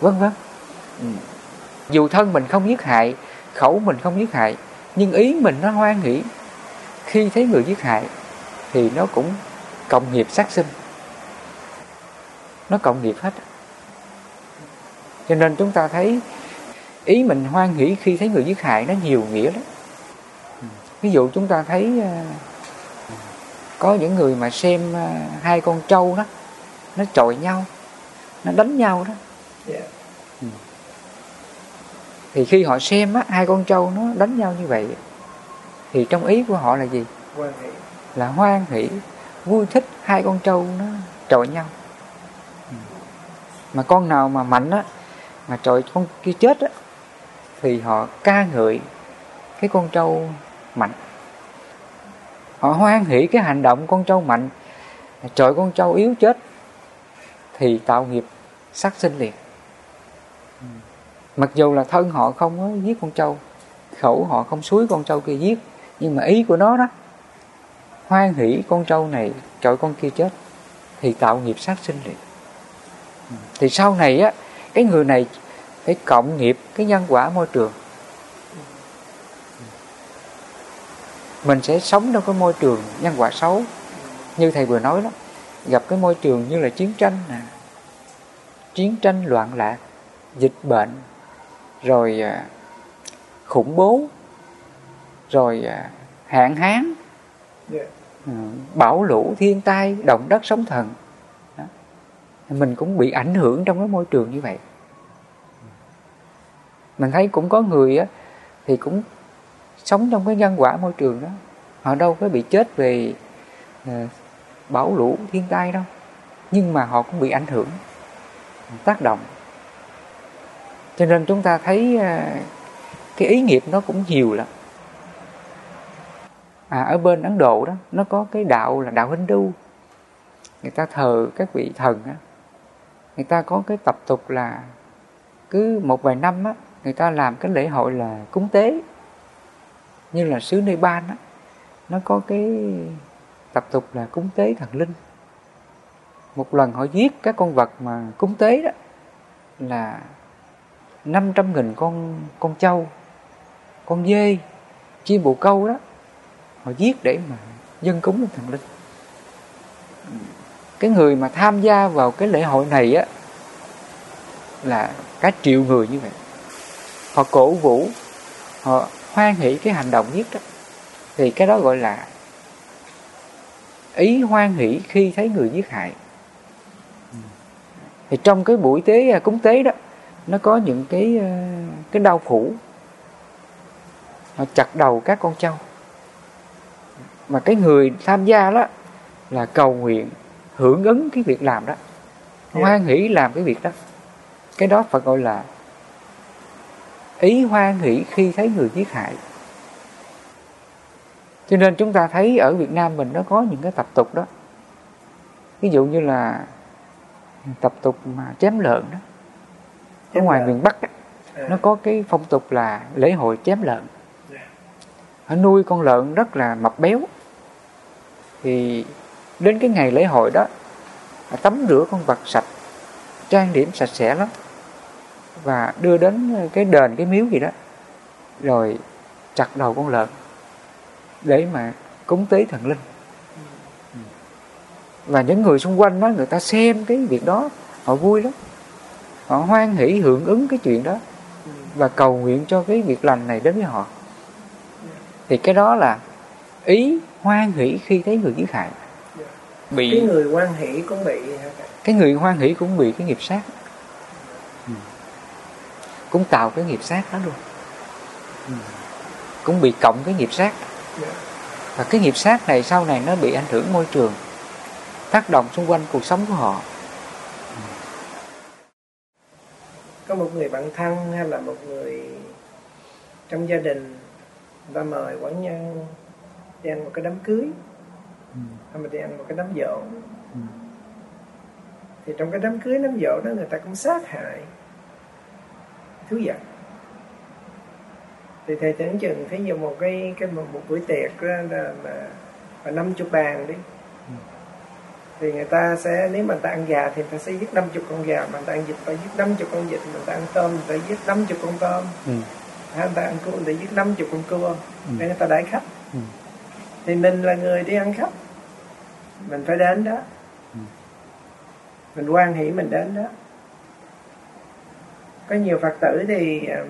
vân vân ừ. dù thân mình không giết hại khẩu mình không giết hại nhưng ý mình nó hoan hỷ khi thấy người giết hại thì nó cũng cộng nghiệp sát sinh nó cộng nghiệp hết cho nên chúng ta thấy ý mình hoan hỷ khi thấy người giết hại nó nhiều nghĩa lắm ví dụ chúng ta thấy à, có những người mà xem à, hai con trâu đó nó chọi nhau nó đánh nhau đó. Ừ. thì khi họ xem á hai con trâu nó đánh nhau như vậy thì trong ý của họ là gì? Hoan hỷ. là hoan hỷ vui thích hai con trâu nó chọi nhau. Ừ. mà con nào mà mạnh á mà chọi con kia chết á thì họ ca ngợi cái con trâu mạnh. Họ hoan hỷ cái hành động con trâu mạnh trời con trâu yếu chết thì tạo nghiệp sát sinh liền Ừ. mặc dù là thân họ không có giết con trâu, khẩu họ không suối con trâu kia giết, nhưng mà ý của nó đó, hoan hỷ con trâu này chọi con kia chết, thì tạo nghiệp sát sinh liền. Ừ. Thì sau này á, cái người này phải cộng nghiệp, cái nhân quả môi trường, mình sẽ sống trong cái môi trường nhân quả xấu. Như thầy vừa nói đó, gặp cái môi trường như là chiến tranh nè, chiến tranh loạn lạc dịch bệnh rồi à, khủng bố rồi à, hạn hán yeah. Ừ, bão lũ thiên tai động đất sóng thần. Đó. mình cũng bị ảnh hưởng trong cái môi trường như vậy. Mình thấy cũng có người á thì cũng sống trong cái nhân quả môi trường đó. Họ đâu có bị chết về uh, bão lũ thiên tai đâu. Nhưng mà họ cũng bị ảnh hưởng tác động cho nên chúng ta thấy à, cái ý nghiệp nó cũng nhiều lắm. À ở bên ấn độ đó, nó có cái đạo là đạo hindu người ta thờ các vị thần á. Người ta có cái tập tục là cứ một vài năm á, người ta làm cái lễ hội là cúng tế. Như là xứ Nepal á, nó có cái tập tục là cúng tế thần linh. Một lần họ giết các con vật mà cúng tế đó là 500 nghìn con con trâu, con dê chim bồ câu đó, họ giết để mà dân cúng lên thần linh. Cái người mà tham gia vào cái lễ hội này á, là cả triệu người như vậy. Họ cổ vũ, họ hoan hỷ cái hành động giết đó. Thì cái đó gọi là ý hoan hỷ khi thấy người giết hại. Thì trong cái buổi tế à, cúng tế đó nó có những cái ờ, cái đau phủ họ chặt đầu các con trâu. Mà cái người tham gia đó là cầu nguyện hưởng ứng cái việc làm đó. Dạ. hoan hỷ làm cái việc đó. Cái đó phải gọi là ý hoan hỷ khi thấy người giết hại. Cho nên chúng ta thấy ở Việt Nam mình nó có những cái tập tục đó. Ví dụ như là tập tục mà chém lợn đó ở ngoài miền Bắc à. nó có cái phong tục là lễ hội chém lợn. Dạ. họ nuôi con lợn rất là mập béo. Thì đến cái ngày lễ hội đó tắm rửa con vật sạch trang điểm sạch sẽ lắm. Và đưa đến cái đền cái miếu gì đó rồi chặt đầu con lợn để mà cúng tế thần linh. Và những người xung quanh đó người ta xem cái việc đó họ vui lắm họ hoan hỷ hưởng ứng cái chuyện đó và cầu nguyện cho cái việc lành này đến với họ thì cái đó là ý hoan hỷ khi thấy người giết hại bị cái người hoan hỷ cũng bị cái người hoan hỷ cũng bị cái nghiệp sát ừ. cũng tạo cái nghiệp sát đó luôn ừ. cũng bị cộng cái nghiệp sát dạ. và cái nghiệp sát này sau này nó bị ảnh hưởng môi trường tác động xung quanh cuộc sống của họ có một người bạn thân hay là một người trong gia đình người ta mời quán nhân đi ăn một cái đám cưới ừ. hay mà đi ăn một cái đám dỗ ừ. thì trong cái đám cưới đám dỗ đó người ta cũng sát hại thứ vật thì thầy tưởng chừng thí dụ một cái cái một, một buổi tiệc đó là mà năm chục bàn đi. Thì người ta sẽ nếu mà người ta ăn gà thì người ta sẽ giết năm chục con gà mà người ta ăn vịt phải giết năm chục con vịt mà người ta ăn tôm người ta giết năm chục con tôm ừ. người ta ăn cua người ta giết năm chục con cua ừ. để người ta đãi khách ừ thì mình là người đi ăn khách mình phải đến đó ừ. mình quan hỷ mình đến đó có nhiều phật tử thì um,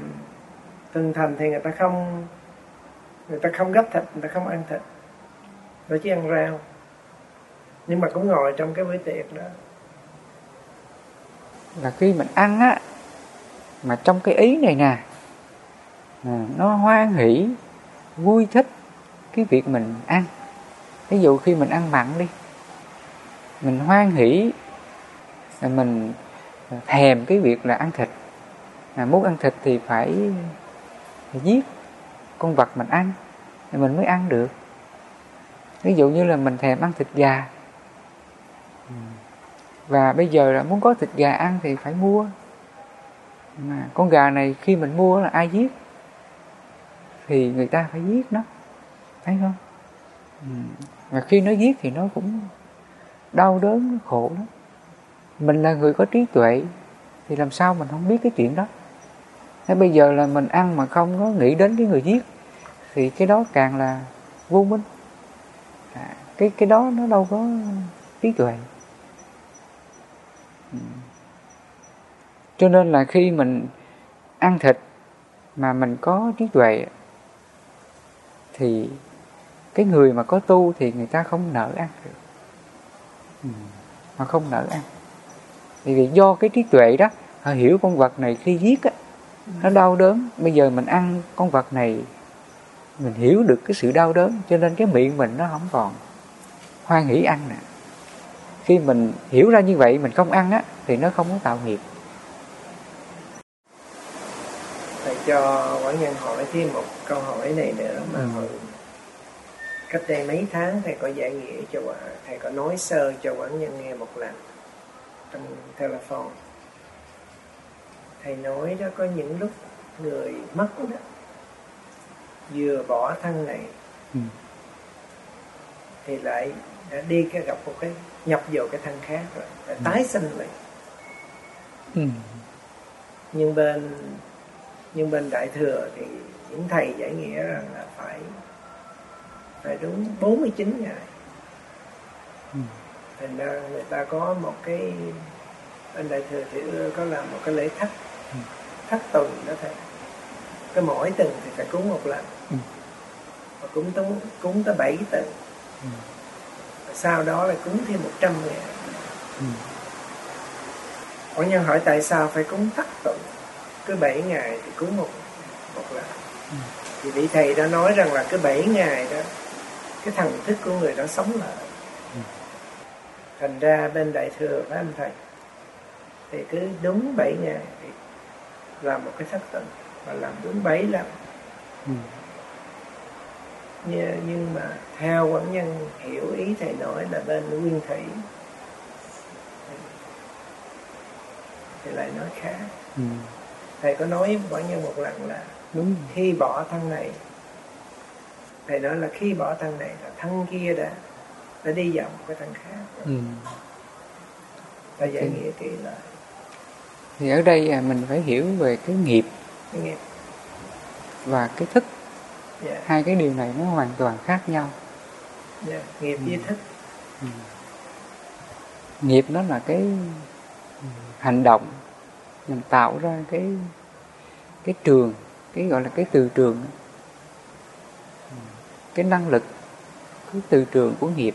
từng thành thì người ta không người ta không gấp thịt người ta không ăn thịt người chỉ ăn rau nhưng mà cũng ngồi trong cái bữa tiệc đó. Là khi mình ăn á mà trong cái ý này nè nó hoan hỷ vui thích cái việc mình ăn. Ví dụ khi mình ăn mặn đi mình hoan hỷ là mình thèm cái việc là ăn thịt. À, muốn ăn thịt thì phải, phải giết con vật mình ăn thì mình mới ăn được. Ví dụ như là mình thèm ăn thịt gà và bây giờ là muốn có thịt gà ăn thì phải mua. Mà con gà này khi mình mua là ai giết? Thì người ta phải giết nó. Thấy không? Ừ. Và khi nó giết thì nó cũng đau đớn nó khổ lắm. Mình là người có trí tuệ thì làm sao mình không biết cái chuyện đó? Thế bây giờ là mình ăn mà không có nghĩ đến cái người giết thì cái đó càng là vô minh. À, cái cái đó nó đâu có trí tuệ. Cho nên là khi mình ăn thịt mà mình có trí tuệ thì cái người mà có tu thì người ta không nỡ ăn được. Ừ. họ không nỡ ăn. Thì vì do cái trí tuệ đó họ hiểu con vật này khi giết á nó đau đớn. Bây giờ mình ăn con vật này mình hiểu được cái sự đau đớn cho nên cái miệng mình nó không còn hoan hỷ ăn nè khi mình hiểu ra như vậy mình không ăn á thì nó không có tạo nghiệp thầy cho quán nhân hỏi thêm một câu hỏi này nữa mà ừ. hồi cách đây mấy tháng thầy có giải nghĩa cho thầy có nói sơ cho quán nhân nghe một lần trong telephone thầy nói đó có những lúc người mất đó vừa bỏ thân này ừ. thì lại đã đi cái gặp một cái nhập vào cái thân khác rồi lại ừ. tái sinh lại ừ. nhưng bên nhưng bên đại thừa thì những thầy giải nghĩa rằng là phải phải đúng 49 ngày ừ. thành ra người ta có một cái anh đại thừa thì có làm một cái lễ thắt ừ. thắt tuần đó thôi cái mỗi tuần thì phải cúng một lần ừ. và cúng tới cúng tới bảy tuần ừ. sau đó là cúng thêm một trăm ngàn ừ. Quảng nhân hỏi tại sao phải cúng tắt tuần cứ bảy ngày thì cúng một một lần thì vị thầy đã nói rằng là cứ bảy ngày đó cái thần thức của người đó sống lại thành ra bên đại thừa với anh thầy thì cứ đúng bảy ngày thì làm một cái thất tịnh và làm đúng bảy lần ừ. nhưng, nhưng mà theo quảng nhân hiểu ý thầy nói là bên nguyên thủy thì lại nói khác ừ thầy có nói quảng nhân một lần là đúng khi bỏ thân này thầy nói là khi bỏ thân này là thân kia đã đã đi vào một cái thân khác. Ừ. thầy giải nghĩa kỹ lại thì ở đây à, mình phải hiểu về cái nghiệp, cái nghiệp. và cái thức yeah. Dạ. hai cái điều này nó hoàn toàn khác nhau yeah. Dạ, nghiệp với ừ. thức ừ. nghiệp nó là cái hành động mình tạo ra cái cái trường, cái gọi là cái từ trường. Cái năng lực, cái từ trường của nghiệp.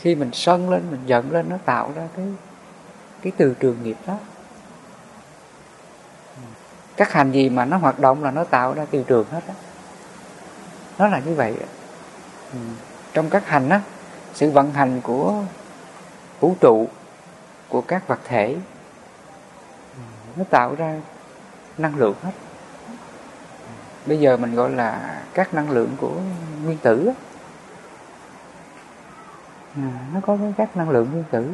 Khi mình sân lên, mình giận lên, nó tạo ra cái cái từ trường nghiệp đó. Các hành gì mà nó hoạt động là nó tạo ra từ trường hết đó nó là như vậy trong các hành á, sự vận hành của vũ trụ của các vật thể. Nó tạo ra năng lượng hết. Bây giờ mình gọi là các năng lượng của nguyên tử à, nó có các năng lượng nguyên tử.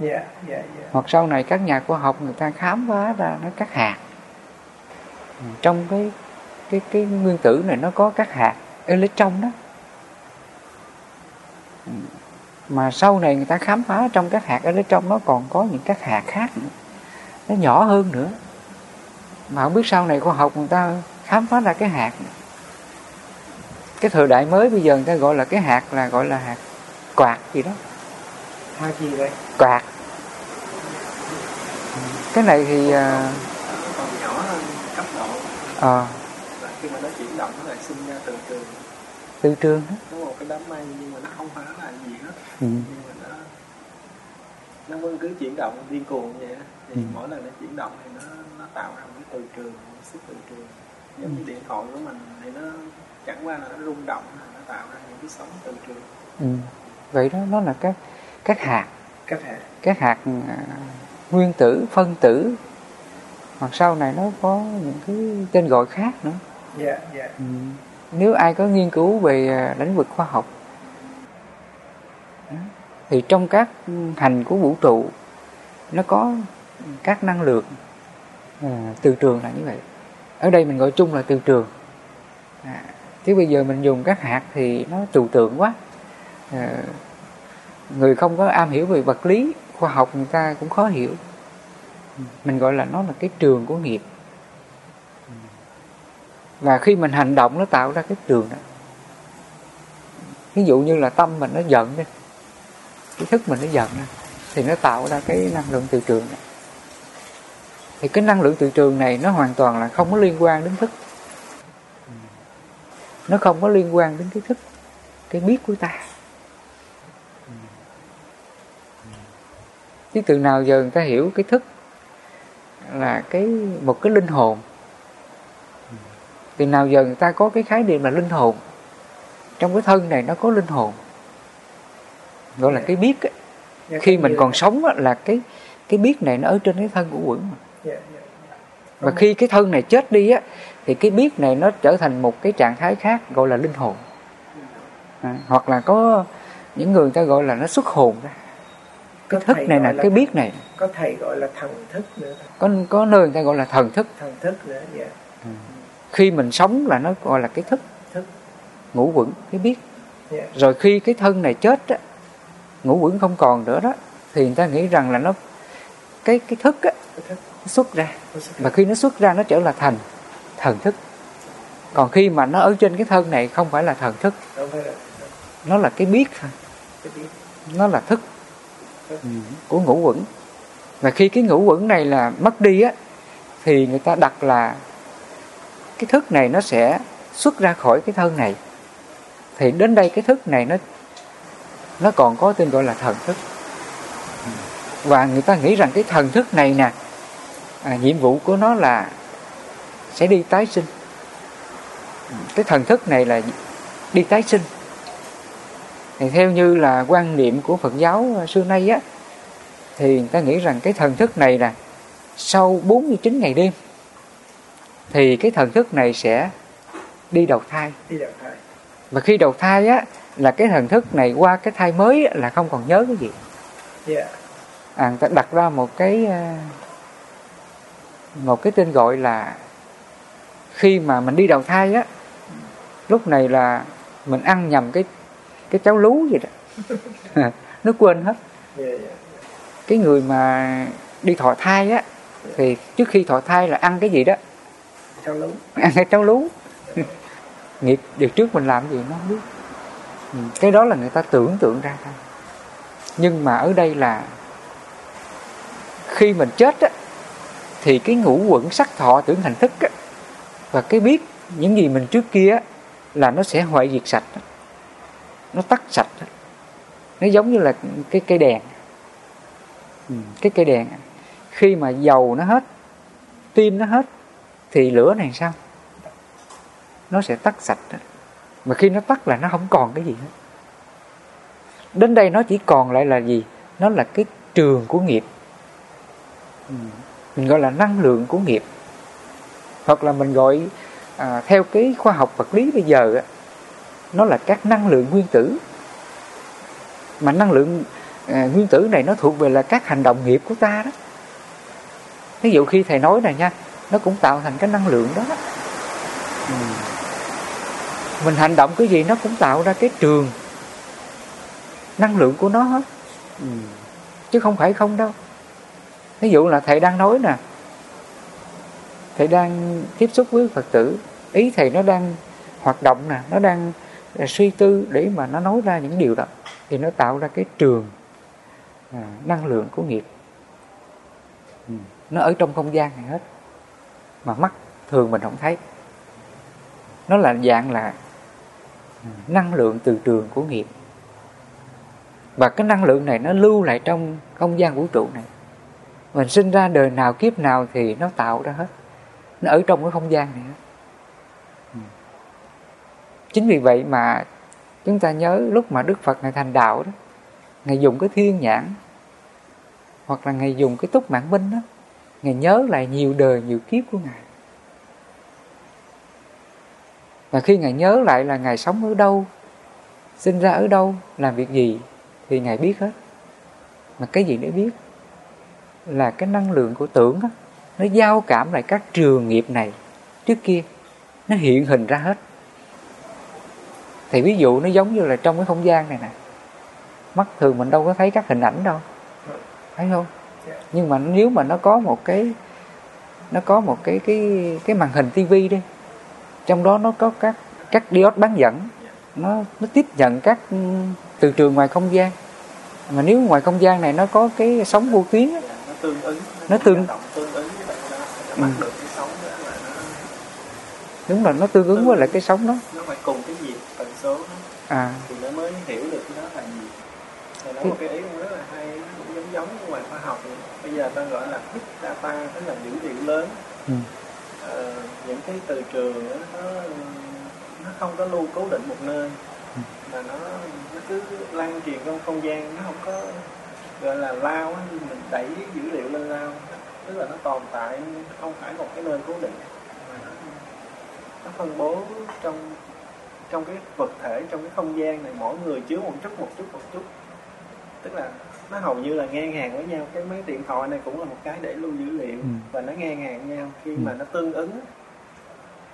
Yeah, yeah, yeah. hoặc sau này các nhà khoa học người ta khám phá ra nó các hạt. Trong cái cái cái nguyên tử này nó có các hạt electron đó mà sau này người ta khám phá trong các hạt electron nó còn có những các hạt khác nữa. Nó nhỏ hơn nữa. Mà không biết sau này khoa học người ta khám phá ra cái hạt này. cái thời đại mới bây giờ người ta gọi là cái hạt là gọi là hạt quạt gì đó. Hạt gì vậy? Quạt. Cái này thì độ à. khi mà nó chuyển động nó lại sinh ra từ trường. Từ trường nó một cái đám mây nhưng mà nó không phải là gì ừ. nó cứ chuyển động điên cuồng vậy thì ừ. mỗi lần nó chuyển động thì nó nó tạo ra một cái từ trường một sức từ trường giống như điện thoại của mình thì nó chẳng qua là nó rung động nó tạo ra những cái sóng từ trường ừ. vậy đó nó là các các hạt các hạt các hạt uh, nguyên tử phân tử hoặc sau này nó có những cái tên gọi khác nữa yeah, yeah. Ừ. nếu ai có nghiên cứu về à, lĩnh vực khoa học thì trong các hành của vũ trụ nó có các năng lượng à, từ trường là như vậy. Ở đây mình gọi chung là từ trường. À, chứ bây giờ mình dùng các hạt thì nó trừu tượng quá. À, người không có am hiểu về vật lý khoa học người ta cũng khó hiểu. Mình gọi là nó là cái trường của nghiệp. Và khi mình hành động nó tạo ra cái trường đó. Ví dụ như là tâm mình nó giận đi cái thức mình nó giận thì nó tạo ra cái năng lượng từ trường này. Thì cái năng lượng từ trường này nó hoàn toàn là không có liên quan đến thức. Nó không có liên quan đến cái thức, cái biết của ta. Chứ từ nào giờ người ta hiểu cái thức là cái một cái linh hồn. Từ nào giờ người ta có cái khái niệm là linh hồn. Trong cái thân này nó có linh hồn gọi là cái biết ấy. Dạ, khi mình còn sống là cái cái biết này nó ở trên cái thân của quẩn mà. Dạ, dạ, và khi cái thân này chết đi á thì cái biết này nó trở thành một cái trạng thái khác gọi là linh hồn. À, hoặc là có những người ta gọi là nó xuất hồn ra. Cái thức này là, là cái biết này. có thầy gọi là thần thức nữa. Có có nơi người ta gọi là thần thức. Thần thức nữa dạ. Ừ. khi mình sống là nó gọi là cái thức. Thức. Ngũ quẩn cái biết. Yeah. rồi khi cái thân này chết á ngũ quẩn không còn nữa đó thì người ta nghĩ rằng là nó cái cái thức á. Nó xuất ra. Và khi nó xuất ra nó trở là thành thần thức. Còn khi mà nó ở trên cái thân này không phải là thần thức. Nó là cái biết thôi. Nó là thức của ngũ quẩn. Và khi cái ngũ quẩn này là mất đi á thì người ta đặt là cái thức này nó sẽ xuất ra khỏi cái thân này. Thì đến đây cái thức này nó nó còn có tên gọi là thần thức và người ta nghĩ rằng cái thần thức này nè à, nhiệm vụ của nó là sẽ đi tái sinh cái thần thức này là đi tái sinh thì theo như là quan niệm của Phật giáo xưa nay á thì người ta nghĩ rằng cái thần thức này là sau 49 ngày đêm thì cái thần thức này sẽ đi đầu thai. Đi đầu thai. Và khi đầu thai á là cái thần thức này qua cái thai mới là không còn nhớ cái gì. Yeah. À, người ta đặt ra một cái à, một cái tên gọi là khi mà mình đi đầu thai á lúc này là mình ăn nhầm cái cái cháo lú vậy đó. Nó quên hết. Yeah, yeah. cái người mà đi thọ thai á thì trước khi thọ thai là ăn cái gì đó? Cháo lú. Ăn cái cháo lú. Nghiệp điều trước mình làm gì nó không biết Ừ, cái đó là người ta tưởng tượng ra thôi. Nhưng mà ở đây là khi mình chết á thì cái ngũ quẩn sắc thọ tưởng thành thức á và cái biết những gì mình trước kia á là nó sẽ hoại diệt sạch nó tắt sạch nó giống như là cái cây đèn. Ừ, cái cây đèn khi mà dầu nó hết tim nó hết thì lửa này sao? Nó sẽ tắt sạch mà khi nó tắt là nó không còn cái gì hết. Đến đây nó chỉ còn lại là gì? Nó là cái trường của nghiệp. Ừ. Mình gọi là năng lượng của nghiệp. Hoặc là mình gọi à, theo cái khoa học vật lý bây giờ á, nó là các năng lượng nguyên tử. Mà năng lượng à, nguyên tử này nó thuộc về là các hành động nghiệp của ta đó. Ví dụ khi thầy nói này nha nó cũng tạo thành cái năng lượng đó. Ừ mình hành động cái gì nó cũng tạo ra cái trường năng lượng của nó hết. Ừ. chứ không phải không đâu. Ví dụ là thầy đang nói nè. Thầy đang tiếp xúc với phật tử. Ý thầy nó đang hoạt động nè nó đang suy tư để mà nó nói ra những điều đó. Thì nó tạo ra cái trường à, năng lượng của nghiệp. Ừ. nó ở trong không gian này hết. Mà mắt thường mình không thấy. Nó là dạng là năng lượng từ trường của nghiệp. Và cái năng lượng này nó lưu lại trong không gian vũ trụ này. Mình sinh ra đời nào kiếp nào thì nó tạo ra hết. Nó ở trong cái không gian này hết. Chính vì vậy mà chúng ta nhớ lúc mà đức phật ngài thành đạo đó, ngài dùng cái thiên nhãn, hoặc là ngài dùng cái túc mạng binh đó, ngài nhớ lại nhiều đời, nhiều kiếp của ngài và khi ngài nhớ lại là ngài sống ở đâu sinh ra ở đâu làm việc gì thì ngài biết hết. Mà cái gì để biết? Là cái năng lượng của tưởng đó, nó giao cảm lại các trường nghiệp này trước kia nó hiện hình ra hết. Thì ví dụ nó giống như là trong cái không gian này nè mắt thường mình đâu có thấy các hình ảnh đâu thấy không? Nhưng mà nếu mà nó có một cái nó có một cái cái cái màn hình tivi đi trong đó nó có các các diode bán dẫn. Nó nó tiếp nhận các từ trường ngoài không gian. Mà nếu ngoài không gian này nó có cái sóng vô tuyến nó tương ứng nó tương tương ứng với ừ. nó đúng là nó tương ứng với lại cái sóng đó. Nó phải cùng cái nhịp tần số đó. à. Thì nó mới hiểu được đó là gì. Thì đó một cái ý cũng rất là hay cũng giống giống như ngoài khoa học bây giờ ta gọi là big data tức là dữ liệu lớn. Ừ. ờ, những cái từ trường đó, nó nó không có lưu cố định một nơi. Mà nó nó cứ lan truyền trong không gian nó không có gọi là lao mình đẩy dữ liệu lên lao. Tức là nó tồn tại không phải một cái nơi cố định. Mà nó, nó phân bố trong trong cái vật thể trong cái không gian này mỗi người chứa một chút một chút một chút. Tức là nó hầu như là ngang hàng với nhau. Cái máy điện thoại này cũng là một cái để lưu dữ liệu ừ. và nó ngang hàng với nhau. Khi ừ. mà nó tương ứng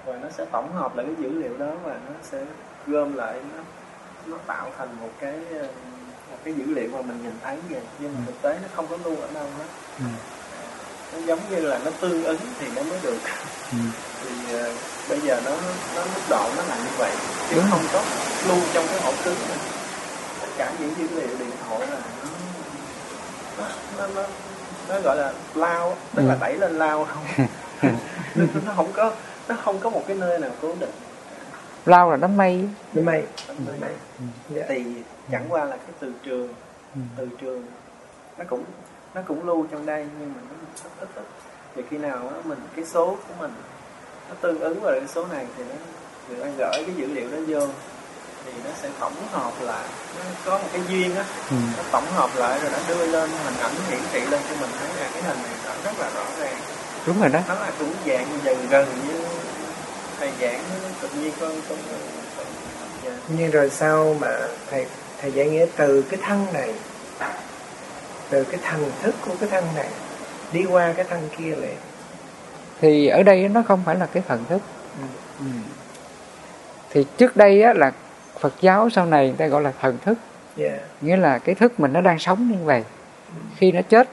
và nó sẽ tổng hợp lại cái dữ liệu đó và nó sẽ gom lại nó nó tạo thành một cái một cái dữ liệu mà mình nhìn thấy vậy nhưng mà ừ. thực tế nó không có lưu ở đâu hết ừ. nó giống như là nó tương ứng thì nó mới được ừ. thì uh, bây giờ nó nó mức độ nó là như vậy chứ Đúng. không có lưu trong cái ổ cứng này tất cả những dữ liệu điện thoại là nó nó, nó, nó, nó gọi là lao tức ừ. là đẩy lên lao không nó không có nó không có một cái nơi nào cố định. Lao là đám mây. Đám mây. Đám mây. Dạ. thì chẳng qua là cái từ trường. Ừ. từ trường. Nó cũng nó cũng lưu trong đây nhưng mà nó ít ít ít. Thì khi nào á, mình cái số của mình nó tương ứng vào cái số này thì nó người ta gửi cái dữ liệu đó vô. Thì nó sẽ tổng hợp lại. Nó có một cái duyên á. Ừ. nó tổng hợp lại rồi nó đưa lên hình ảnh hiển thị lên cho mình. Thấy là cái hình này nó rất là rõ ràng đúng rồi đó. Nó là cũng dạng gần gần như thầy giảng tự nhiên con dạ. nhưng rồi sau mà thầy thầy giải nghĩa từ cái thân này từ cái thần thức của cái thân này đi qua cái thân kia liền. Thì ở đây nó không phải là cái thần thức. Ừ. ừ. thì trước đây á, là Phật giáo sau này người ta gọi là thần thức. Dạ. Nghĩa là cái thức mình nó đang sống như vậy. Khi nó chết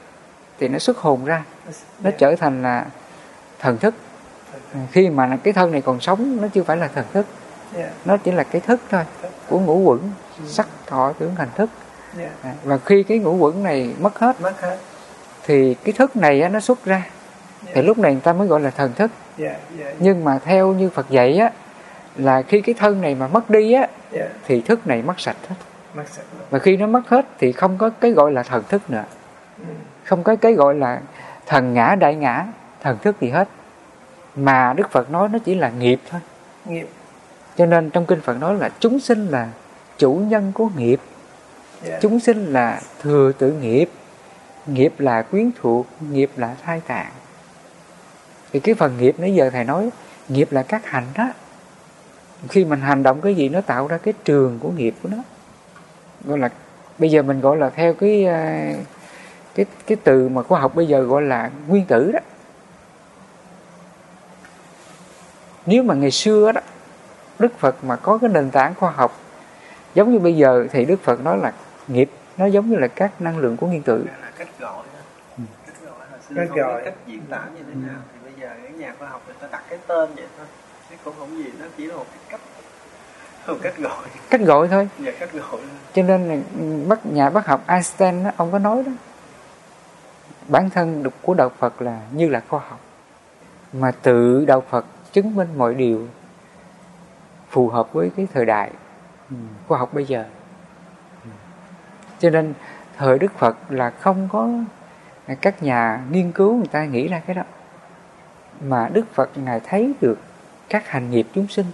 thì nó xuất hồn ra. Nó trở thành là thần thức. Khi mà cái thân này còn sống nó chưa phải là thần thức. Nó chỉ là cái thức thôi của ngũ quẩn sắc thọ tưởng hành thức. Và khi cái ngũ quẩn này mất hết thì cái thức này nó xuất ra. Thì lúc này người ta mới gọi là thần thức. Nhưng mà theo như Phật dạy á là khi cái thân này mà mất đi á thì thức này mất sạch hết. Và khi nó mất hết thì không có cái gọi là thần thức nữa. Không có cái gọi là thần ngã đại ngã thần thức gì hết. Mà Đức Phật nói nó chỉ là nghiệp thôi. Nghiệp. Cho nên trong kinh Phật nói là chúng sinh là chủ nhân của nghiệp. Dạ. Chúng sinh là thừa tự nghiệp. Nghiệp là quyến thuộc nghiệp là thai tạng. Thì cái phần nghiệp nãy giờ thầy nói nghiệp là các hành đó. Khi mình hành động cái gì nó tạo ra cái trường của nghiệp của nó. Gọi là bây giờ mình gọi là theo cái à, cái cái từ mà khoa học bây giờ gọi là nguyên tử đó. Nếu mà ngày xưa đó Đức Phật mà có cái nền tảng khoa học giống như bây giờ thì Đức Phật nói là nghiệp nó giống như là các năng lượng của nguyên tử. Là cách gọi. Ừ. cách gọi hồi xưa Cách không biết gọi. cách diễn tả như thế nào? Thì bây giờ cái nhà khoa học người ta đặt cái tên vậy thôi. Chứ cũng không gì nó chỉ là một cái cách một cách gọi. Cách gọi thôi. Và cách gọi cho nên là ừ, bác nhà bác học Einstein đó, ông có nói đó bản thân của đạo Phật là như là khoa học. Mà tự đạo Phật chứng minh mọi điều phù hợp với cái thời đại ừ, khoa học bây giờ. Ừ. Cho nên thời Đức Phật là không có các nhà nghiên cứu người ta nghĩ ra cái đó. Mà Đức Phật ngài thấy được các hành nghiệp chúng sinh.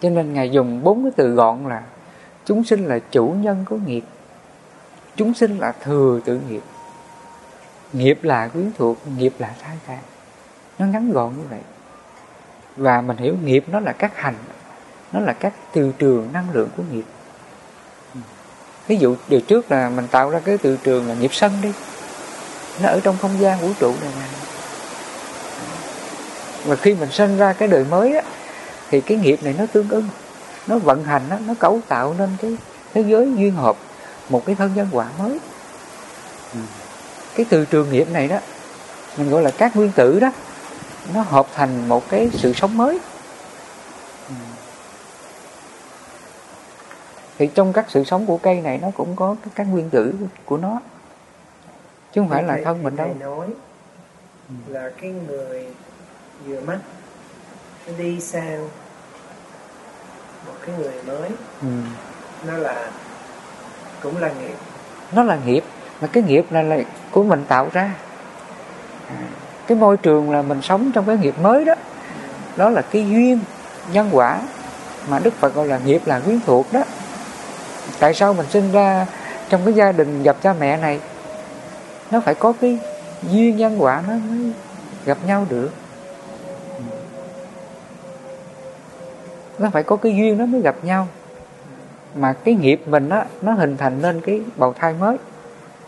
Cho nên ngài dùng bốn cái từ gọn là chúng sinh là chủ nhân của nghiệp, chúng sinh là thừa tự nghiệp nghiệp là quyến thuộc nghiệp là sai tạng nó ngắn gọn như vậy. Và mình hiểu nghiệp nó là các hành nó là các từ trường năng lượng của nghiệp. Ví dụ điều trước là mình tạo ra cái từ trường là nghiệp sân đi. Nó ở trong không gian vũ trụ này nè. Và khi mình sinh ra cái đời mới á thì cái nghiệp này nó tương ưng nó vận hành nó, nó cấu tạo nên cái thế giới duyên hợp một cái thân nhân quả mới cái từ trường nghiệp này đó mình gọi là các nguyên tử đó nó hợp thành một cái sự sống mới. Ừ. thì trong các sự sống của cây này nó cũng có các nguyên tử của nó. Chứ không phải là thân mình đâu. nói là cái người vừa mất nó đi sang một cái người mới. Ừ. nó là cũng là nghiệp. Nó là nghiệp mà cái nghiệp này là của mình tạo ra. À, cái môi trường là mình sống trong cái nghiệp mới đó. Đó là cái duyên nhân quả mà đức phật gọi là nghiệp là quyến thuộc đó. Tại sao mình sinh ra trong cái gia đình gặp cha mẹ này, nó phải có cái duyên nhân quả nó mới gặp nhau được? Nó phải có cái duyên nó mới gặp nhau. Mà cái nghiệp mình á, nó hình thành nên cái bầu thai mới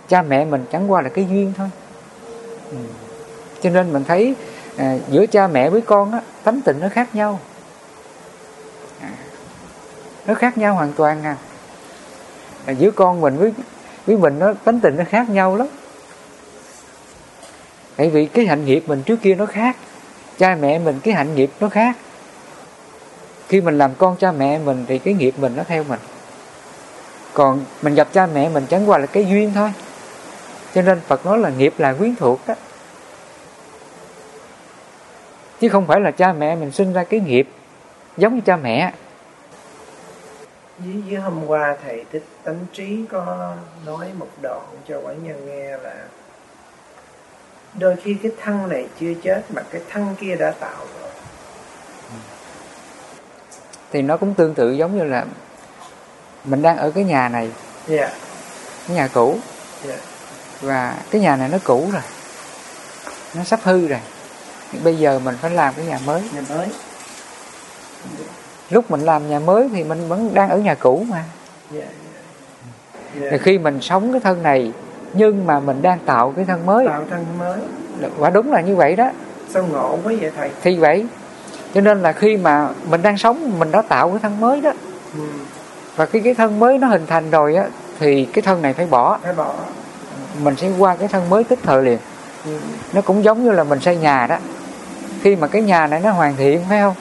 cha mẹ mình chẳng qua là cái duyên thôi. Ừ. cho nên mình thấy à, giữa cha mẹ với con á tánh tình nó khác nhau. À, nó khác nhau hoàn toàn à. à giữa con mình với với mình nó tánh tình nó khác nhau lắm. Tại vì cái hạnh nghiệp mình trước kia nó khác cha mẹ mình cái hạnh nghiệp nó khác. Khi mình làm con cha mẹ mình thì cái nghiệp mình nó theo mình. Còn mình gặp cha mẹ mình chẳng qua là cái duyên thôi cho nên phật nói là nghiệp là quyến thuộc đó chứ không phải là cha mẹ mình sinh ra cái nghiệp giống như cha mẹ với, với hôm qua thầy thích tánh trí có nói một đoạn cho quả nhân nghe là đôi khi cái thân này chưa chết mà cái thân kia đã tạo rồi thì nó cũng tương tự giống như là mình đang ở cái nhà này yeah. cái nhà cũ Yeah. Và cái nhà này nó cũ rồi. Nó sắp hư rồi. Bây giờ mình phải làm cái nhà mới. Nhà mới. Lúc mình làm nhà mới thì mình vẫn đang ở nhà cũ mà. Yeah. thì Yeah. khi mình sống cái thân này nhưng mà mình đang tạo cái thân mới. Tạo thân mới. Và đúng là như vậy đó. Sao ngộ quá vậy thầy? Thì vậy. Cho nên là khi mà mình đang sống mình đã tạo cái thân mới đó. Ừ. và khi cái thân mới nó hình thành rồi á thì cái thân này phải bỏ. Phải bỏ mình sẽ qua cái thân mới tức thời liền. Nó cũng giống như là mình xây nhà đó. Khi mà cái nhà này nó hoàn thiện phải không?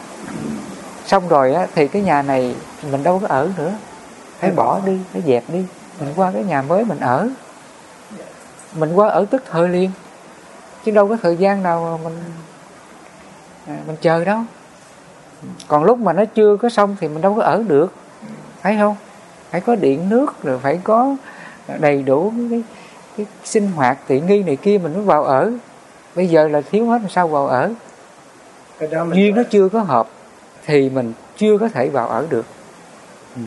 Xong rồi á thì cái nhà này mình đâu có ở nữa. Phải bỏ đi phải dẹp đi. Mình qua cái nhà mới mình ở. Mình qua ở tức thời liền. Chứ đâu có thời gian nào mà mình à, mình chờ đâu. Còn lúc mà nó chưa có xong thì mình đâu có ở được. Phải không? Phải có điện nước rồi phải có đầy đủ cái, cái sinh hoạt tiện nghi này kia mình mới vào ở. Bây giờ là thiếu hết sao vào ở? Cái đó mình duyên nó chưa có hợp thì mình chưa có thể vào ở được. Ừ.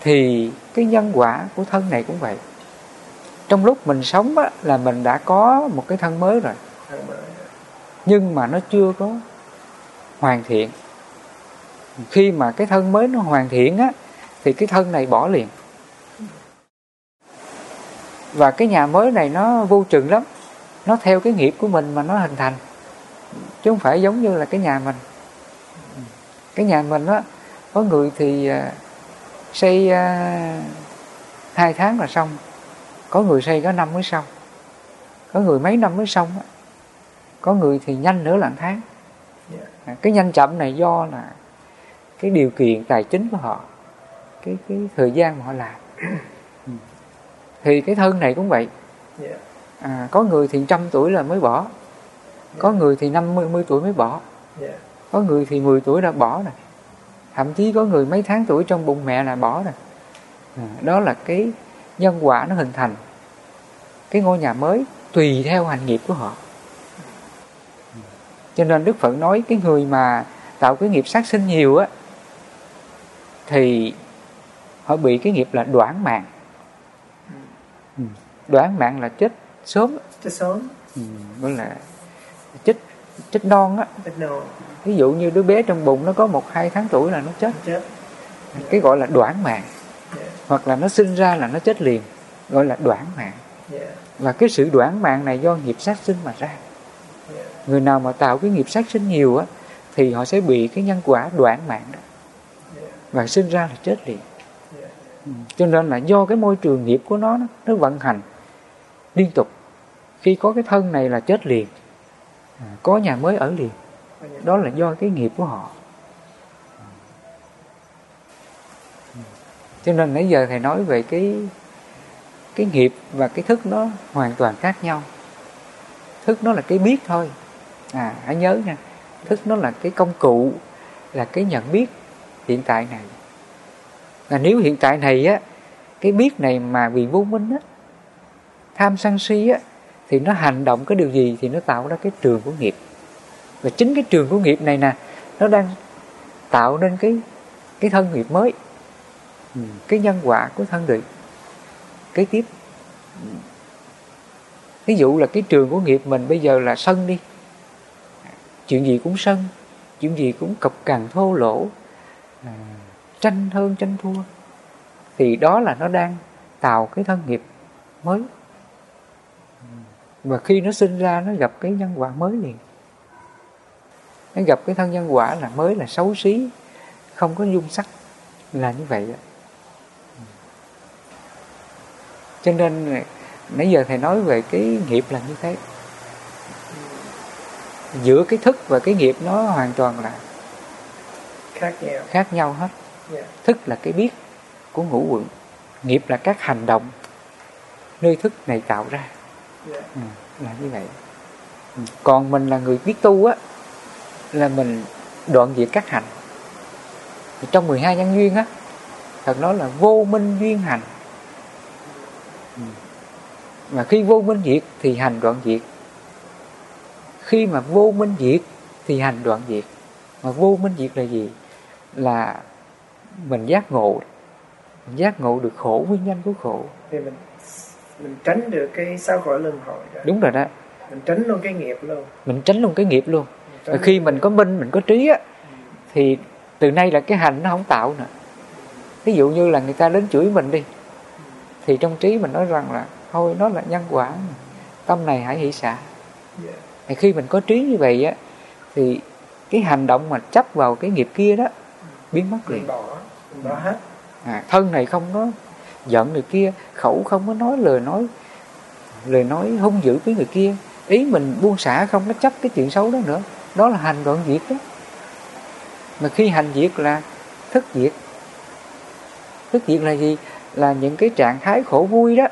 thì cái nhân quả của thân này cũng vậy. Trong lúc mình sống á, là mình đã có một cái thân mới rồi. Nhưng mà nó chưa có hoàn thiện. Khi mà cái thân mới nó hoàn thiện á thì cái thân này bỏ liền và cái nhà mới này nó vô chừng lắm. Nó theo cái nghiệp của mình mà nó hình thành. Chứ không phải giống như là cái nhà mình. Cái nhà mình á có người thì à, xây à, hai tháng là xong. Có người xây có năm mới xong. Có người mấy năm mới xong á. Có người thì nhanh nữa là một tháng. Yeah. À, cái nhanh chậm này do là cái điều kiện tài chính của họ cái cái thời gian mà họ làm. Thì cái thân này cũng vậy. Yeah. à, có người thì trăm tuổi là mới bỏ. Có người thì năm mươi, tuổi mới bỏ. Yeah. có người thì 10 tuổi đã bỏ rồi. Thậm chí có người mấy tháng tuổi trong bụng mẹ là bỏ rồi. À, đó là cái nhân quả nó hình thành. Cái ngôi nhà mới tùy theo hành nghiệp của họ. Cho nên đức phật nói cái người mà tạo cái nghiệp sát sinh nhiều á thì họ bị cái nghiệp là đoạn mạng Đoạn mạng là chết sớm chết sớm ừ, gọi là chết chết non á chết ví dụ như đứa bé trong bụng nó có một hai tháng tuổi là nó chết chết cái gọi là đoạn mạng Yeah. hoặc là nó sinh ra là nó chết liền gọi là đoạn mạng Yeah. và cái sự đoạn mạng này do nghiệp sát sinh mà ra Yeah. người nào mà tạo cái nghiệp sát sinh nhiều á thì họ sẽ bị cái nhân quả đoạn mạng đó Yeah. và sinh ra là chết liền Yeah. Ừ. cho nên là do cái môi trường nghiệp của nó- nó vận hành liên tục. Khi có cái thân này là chết liền. À, có nhà mới ở liền. Đó là do cái nghiệp của họ. Cho nên nãy giờ thầy nói về cái cái nghiệp và cái thức nó hoàn toàn khác nhau. Thức nó là cái biết thôi. À hãy nhớ nha. Thức nó là cái công cụ là cái nhận biết hiện tại này. Là nếu hiện tại này á cái biết này mà bị vô minh á tham sân si á thì nó hành động cái điều gì thì nó tạo ra cái trường của nghiệp. Và chính cái trường của nghiệp này nè nó đang tạo nên cái cái thân nghiệp mới Ừ, cái nhân quả của thân nghiệp kế tiếp ví dụ là cái trường của nghiệp mình bây giờ là sân đi. Chuyện gì cũng sân chuyện gì cũng cộc cằn thô lỗ à, tranh hơn tranh thua. Thì đó là nó đang tạo cái thân nghiệp mới và khi nó sinh ra nó gặp cái nhân quả mới liền. Nó gặp cái thân nhân quả là mới là xấu xí không có dung sắc là như vậy đó. cho nên nãy giờ thầy nói về cái nghiệp là như thế. Giữa cái thức và cái nghiệp nó hoàn toàn là khác nhau. khác nhau hết. Yeah. thức là cái biết của ngũ quẩn nghiệp là các hành động nơi thức này tạo ra Yeah. ừ, là như vậy. Còn mình là người biết tu á là mình đoạn diệt các hành. Trong 12 nhân duyên á thật nói là vô minh duyên hành. Ừ. Mà khi vô minh diệt thì hành đoạn diệt. Khi mà vô minh diệt thì hành đoạn diệt. Mà vô minh diệt là gì? Là mình giác ngộ. Mình giác ngộ được khổ nguyên nhân của khổ. Thì mình mình tránh được cái sao khổ luân hồi đó. Đúng rồi đó. Mình tránh luôn cái nghiệp luôn. Mình tránh luôn cái nghiệp luôn. Và khi mình có minh mình có trí á thì từ nay là cái hành nó không tạo nữa. Ví dụ như là người ta đến chửi mình đi thì trong trí mình nói rằng là thôi nó là nhân quả tâm này hãy hỷ xả. Yeah. Dạ. khi mình có trí như vậy á thì cái hành động mà chấp vào cái nghiệp kia đó biến mất liền. bỏ, bỏ hết. À, thân này không có giận người kia khẩu không có nói lời nói lời nói hung dữ với người kia. Ý mình buông xả không có chấp cái chuyện xấu đó nữa. Đó là hành đoạn diệt đó. Mà khi hành diệt là thức diệt. Thức diệt là gì? Là những cái trạng thái khổ vui đó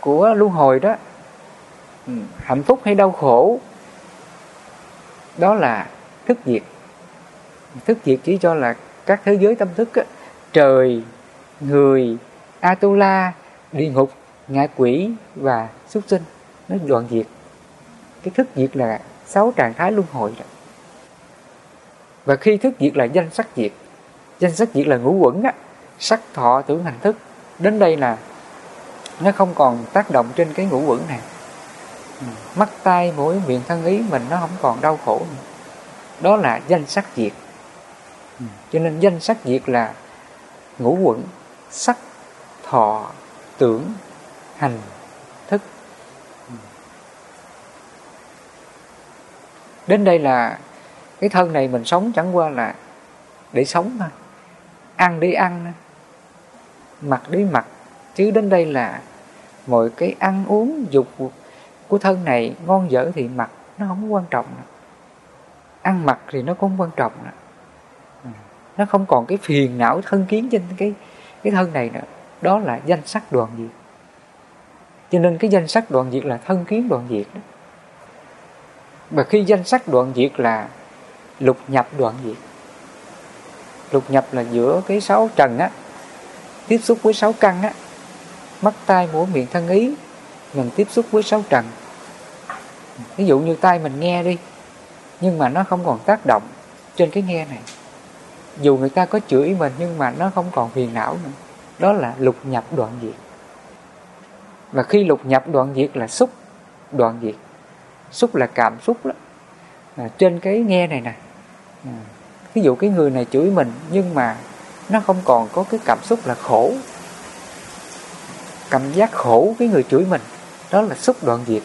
của luân hồi đó. Ừ, hạnh phúc hay đau khổ đó là thức diệt. Thức diệt chỉ cho là các thế giới tâm thức á, trời người atula địa ngục ngạ quỷ và súc sinh. Nó đoạn diệt. Cái thức diệt là sáu trạng thái luân hồi đó. Và khi thức diệt là danh sắc diệt. Danh sắc diệt là ngũ quẩn á. Sắc, thọ, tưởng, hành thức. Đến đây là nó không còn tác động trên cái ngũ quẩn này. Ừ, mắt tay mũi, miệng, thân ý mình nó không còn đau khổ nữa. Đó là danh sắc diệt. Ừ, cho nên danh sắc diệt là ngũ quẩn. Sắc thọ tưởng hành thức đến đây là cái thân này mình sống chẳng qua là để sống thôi ăn để ăn, mặc để mặc chứ đến đây là mọi cái ăn uống, dục của thân này ngon dở thì mặc nó không quan trọng nữa. ăn mặc thì nó cũng quan trọng nữa. Nó không còn cái phiền não thân kiến trên cái cái thân này nữa đó là danh sắc đoàn diệt. Cho nên cái danh sắc đoạn diệt là thân kiến đoạn diệt đó. Và khi danh sắc đoạn diệt là lục nhập đoạn diệt. Lục nhập là giữa cái sáu trần á, tiếp xúc với sáu căn á, mắt tai mũi miệng thân ý, mình tiếp xúc với sáu trần. Ví dụ như tai mình nghe đi, nhưng mà nó không còn tác động trên cái nghe này. Dù người ta có chửi mình, nhưng mà nó không còn phiền não nữa đó là lục nhập đoạn diệt. Và khi lục nhập đoạn diệt là xúc đoạn diệt. Xúc là cảm xúc đó. À, trên cái nghe này nè. À, ví dụ cái người này chửi mình nhưng mà nó không còn có cái cảm xúc là khổ. Cảm giác khổ cái người chửi mình đó là xúc đoạn diệt.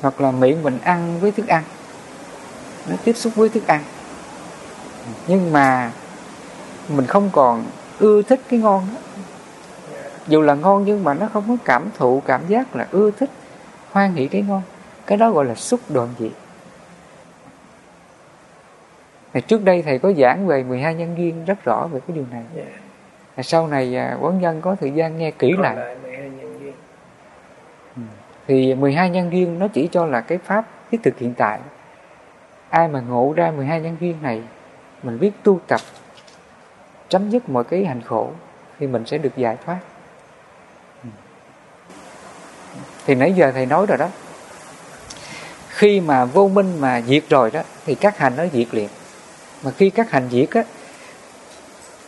Hoặc là miệng mình ăn với thức ăn. Nó tiếp xúc với thức ăn. Nhưng mà mình không còn ưa thích cái ngon đó dù là ngon nhưng mà nó không có cảm thụ cảm giác là ưa thích hoan hỷ cái ngon cái đó gọi là xúc đoạn diệt thì trước đây thầy có giảng về 12 nhân duyên rất rõ về cái điều này yeah. Dạ. sau này à, quán nhân có thời gian nghe kỹ lại, lại 12 nhân duyên. Ừ. thì 12 nhân duyên nó chỉ cho là cái pháp thiết thực hiện tại ai mà ngộ ra 12 nhân duyên này mình biết tu tập chấm dứt mọi cái hành khổ thì mình sẽ được giải thoát. Thì nãy giờ thầy nói rồi đó. Khi mà vô minh mà diệt rồi đó, thì các hành nó diệt liền. Mà khi các hành diệt á,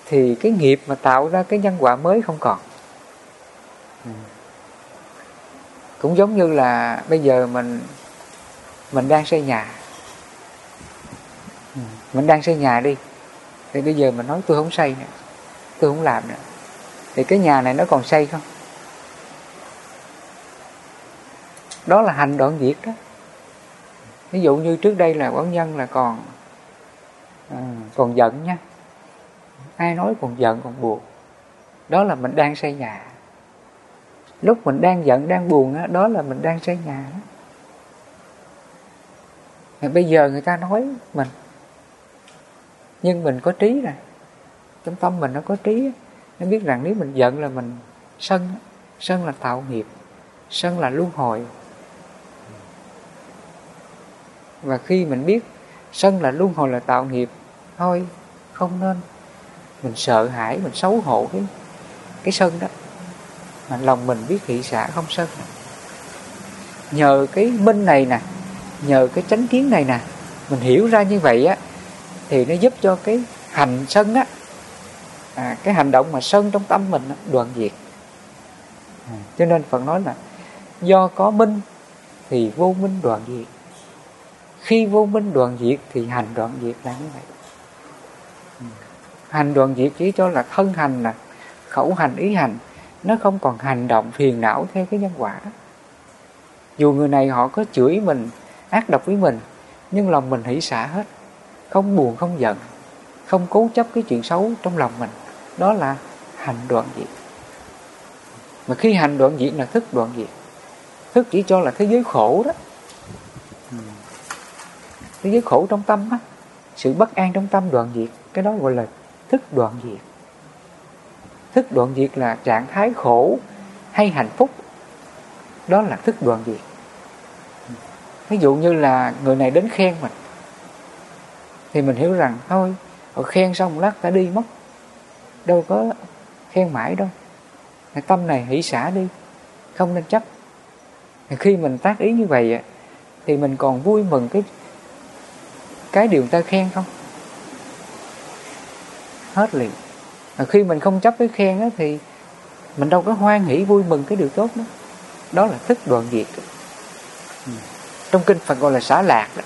thì cái nghiệp mà tạo ra cái nhân quả mới không còn. Cũng giống như là bây giờ mình mình đang xây nhà. Mình đang xây nhà đi thì bây giờ mà nói tôi không xây nữa tôi không làm nữa thì cái nhà này nó còn xây không? Đó là hành đoạn diệt đó. Ví dụ như trước đây là quán nhân là còn à, còn giận nha. Ai nói còn giận còn buồn. Đó là mình đang xây nhà. Lúc mình đang giận đang buồn đó, đó là mình đang xây nhà đó. Mà bây giờ người ta nói mình nhưng mình có trí rồi. Trong tâm mình nó có trí nó biết rằng nếu mình giận là mình sân sân là tạo nghiệp. Sân là luân hồi. Và khi mình biết sân là luân hồi là tạo nghiệp, thôi, không nên. Mình sợ hãi, mình xấu hổ cái cái sân đó. Mà lòng mình biết thị xã không sân nhờ cái minh này nè, nhờ cái chánh kiến này nè, mình hiểu ra như vậy á thì nó giúp cho cái hành sân á à, cái hành động mà sân trong tâm mình á, đoạn diệt. À, cho nên phật nói là do có minh thì vô minh đoạn diệt. Khi vô minh đoạn diệt thì hành đoạn diệt là như vậy. Ừ. Hành đoạn diệt chỉ cho là thân hành là khẩu hành ý hành. Nó không còn hành động phiền não theo cái nhân quả dù người này họ có chửi mình ác độc với mình nhưng lòng mình hỷ xả hết không buồn không giận không cố chấp cái chuyện xấu trong lòng mình. Đó là hành đoạn diệt mà khi hành đoạn diệt là thức đoạn diệt thức chỉ cho là thế giới khổ đó. Thế giới khổ trong tâm á sự bất an trong tâm đoạn diệt cái đó gọi là thức đoạn diệt. Thức đoạn diệt là trạng thái khổ hay hạnh phúc. Đó là thức đoạn diệt. Ví dụ như là người này đến khen mình thì mình hiểu rằng, thôi họ khen xong một lát ta đi mất. Đâu có khen mãi đâu. Tâm này hỷ xả đi, không nên chấp. Khi mình tác ý như vậy thì mình còn vui mừng cái cái điều người ta khen không? Hết liền. Khi mình không chấp cái khen đó thì mình đâu có hoan hỷ vui mừng cái điều tốt đó. Đó là thức đoạn diệt. Ừ. Trong kinh phật gọi là xả lạc đó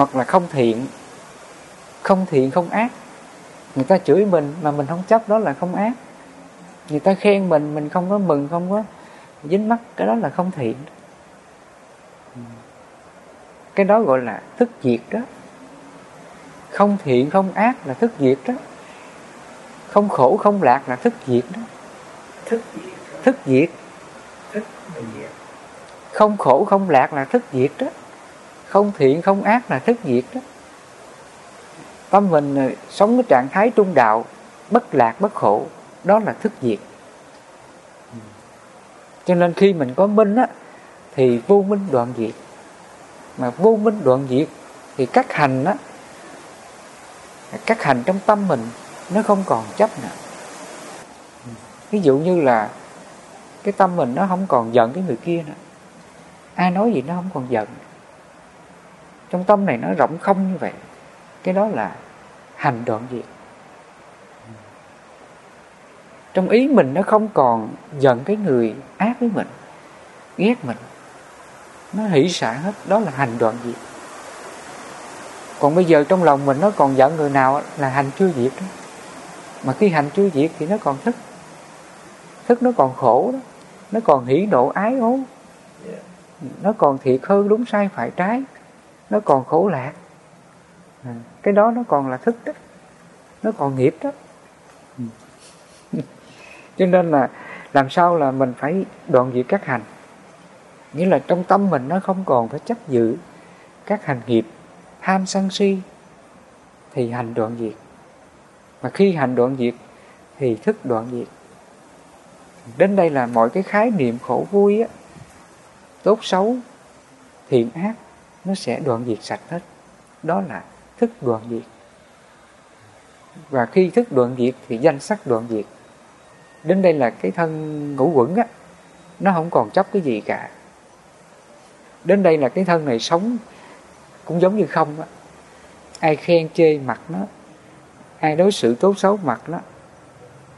hoặc là không thiện. Không thiện không ác. Người ta chửi mình mà mình không chấp đó là không ác. Người ta khen mình mình không có mừng không có dính mắt cái đó là không thiện. Cái đó gọi là thức diệt đó. Không thiện không ác là thức diệt đó. Không khổ không lạc là thức diệt đó. Thức diệt. Thức diệt. Không khổ không lạc là thức diệt đó không thiện, không ác là thức diệt đó. Tâm mình ờ, sống cái trạng thái trung đạo, bất lạc, bất khổ, đó là thức diệt ừ. cho nên khi mình có minh á, thì vô minh đoạn diệt. Mà vô minh đoạn diệt thì các hành á, các hành trong tâm mình nó không còn chấp nữa. Ví dụ như là cái tâm mình nó không còn giận cái người kia nữa. Ai nói gì nó không còn giận trong tâm này nó rộng không như vậy. Cái đó là hành đoạn diệt trong ý mình nó không còn giận cái người ác với mình, ghét mình. Nó hỷ xả hết, đó là hành đoạn diệt còn bây giờ trong lòng mình nó còn giận người nào là hành chưa diệt đó. Mà khi hành chưa diệt thì nó còn thức. Thức nó còn khổ đó. Nó còn hỉ nộ ái ố. Nó còn thiệt hơn đúng sai phải trái nó còn khổ lạc. À, cái đó nó còn là thức đó. Nó còn nghiệp đó. Ừ. Cho nên là làm sao là mình phải đoạn diệt các hành. Nghĩa là trong tâm mình nó không còn phải chấp giữ các hành nghiệp. Tham sân si thì hành đoạn diệt. Mà khi hành đoạn diệt thì thức đoạn diệt. Đến đây là mọi cái khái niệm khổ vui á tốt xấu thiện ác nó sẽ đoạn diệt sạch hết. Đó là thức đoạn diệt. Và khi thức đoạn diệt thì danh sắc đoạn diệt. Đến đây là cái thân ngũ quẩn á nó không còn chấp cái gì cả. Đến đây là cái thân này sống cũng giống như không á. Ai khen chê mặt nó ai đối xử tốt xấu mặt nó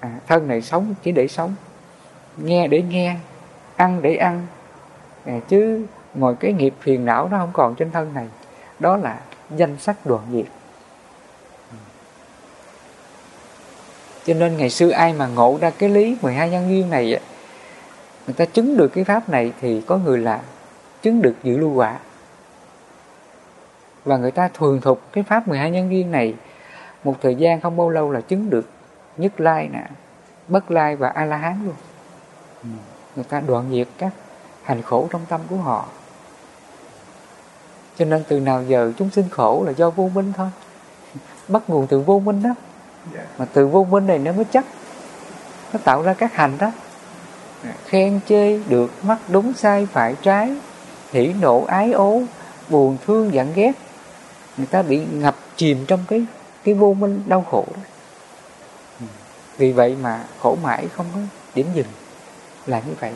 à, thân này sống chỉ để sống nghe để nghe ăn để ăn à, chứ ngồi cái nghiệp phiền não nó không còn trên thân này. Đó là danh sắc đoạn diệt cho nên ngày xưa ai mà ngộ ra cái lý 12 nhân duyên này người ta chứng được cái pháp này thì có người là chứng được dự lưu quả. Và người ta thường thục cái pháp 12 nhân duyên này một thời gian không bao lâu là chứng được nhất lai nè bất lai và a la hán luôn. Ừ. người ta đoạn diệt các hành khổ trong tâm của họ cho nên từ nào giờ chúng sinh khổ là do vô minh thôi. Bắt nguồn từ vô minh đó. Mà từ vô minh này nó mới chắc. Nó tạo ra các hành đó. Khen chê được mắc đúng sai phải trái hỉ nộ ái ố buồn thương giận ghét. Người ta bị ngập chìm trong cái cái vô minh đau khổ đó. Vì vậy mà khổ mãi không có điểm dừng. Là như vậy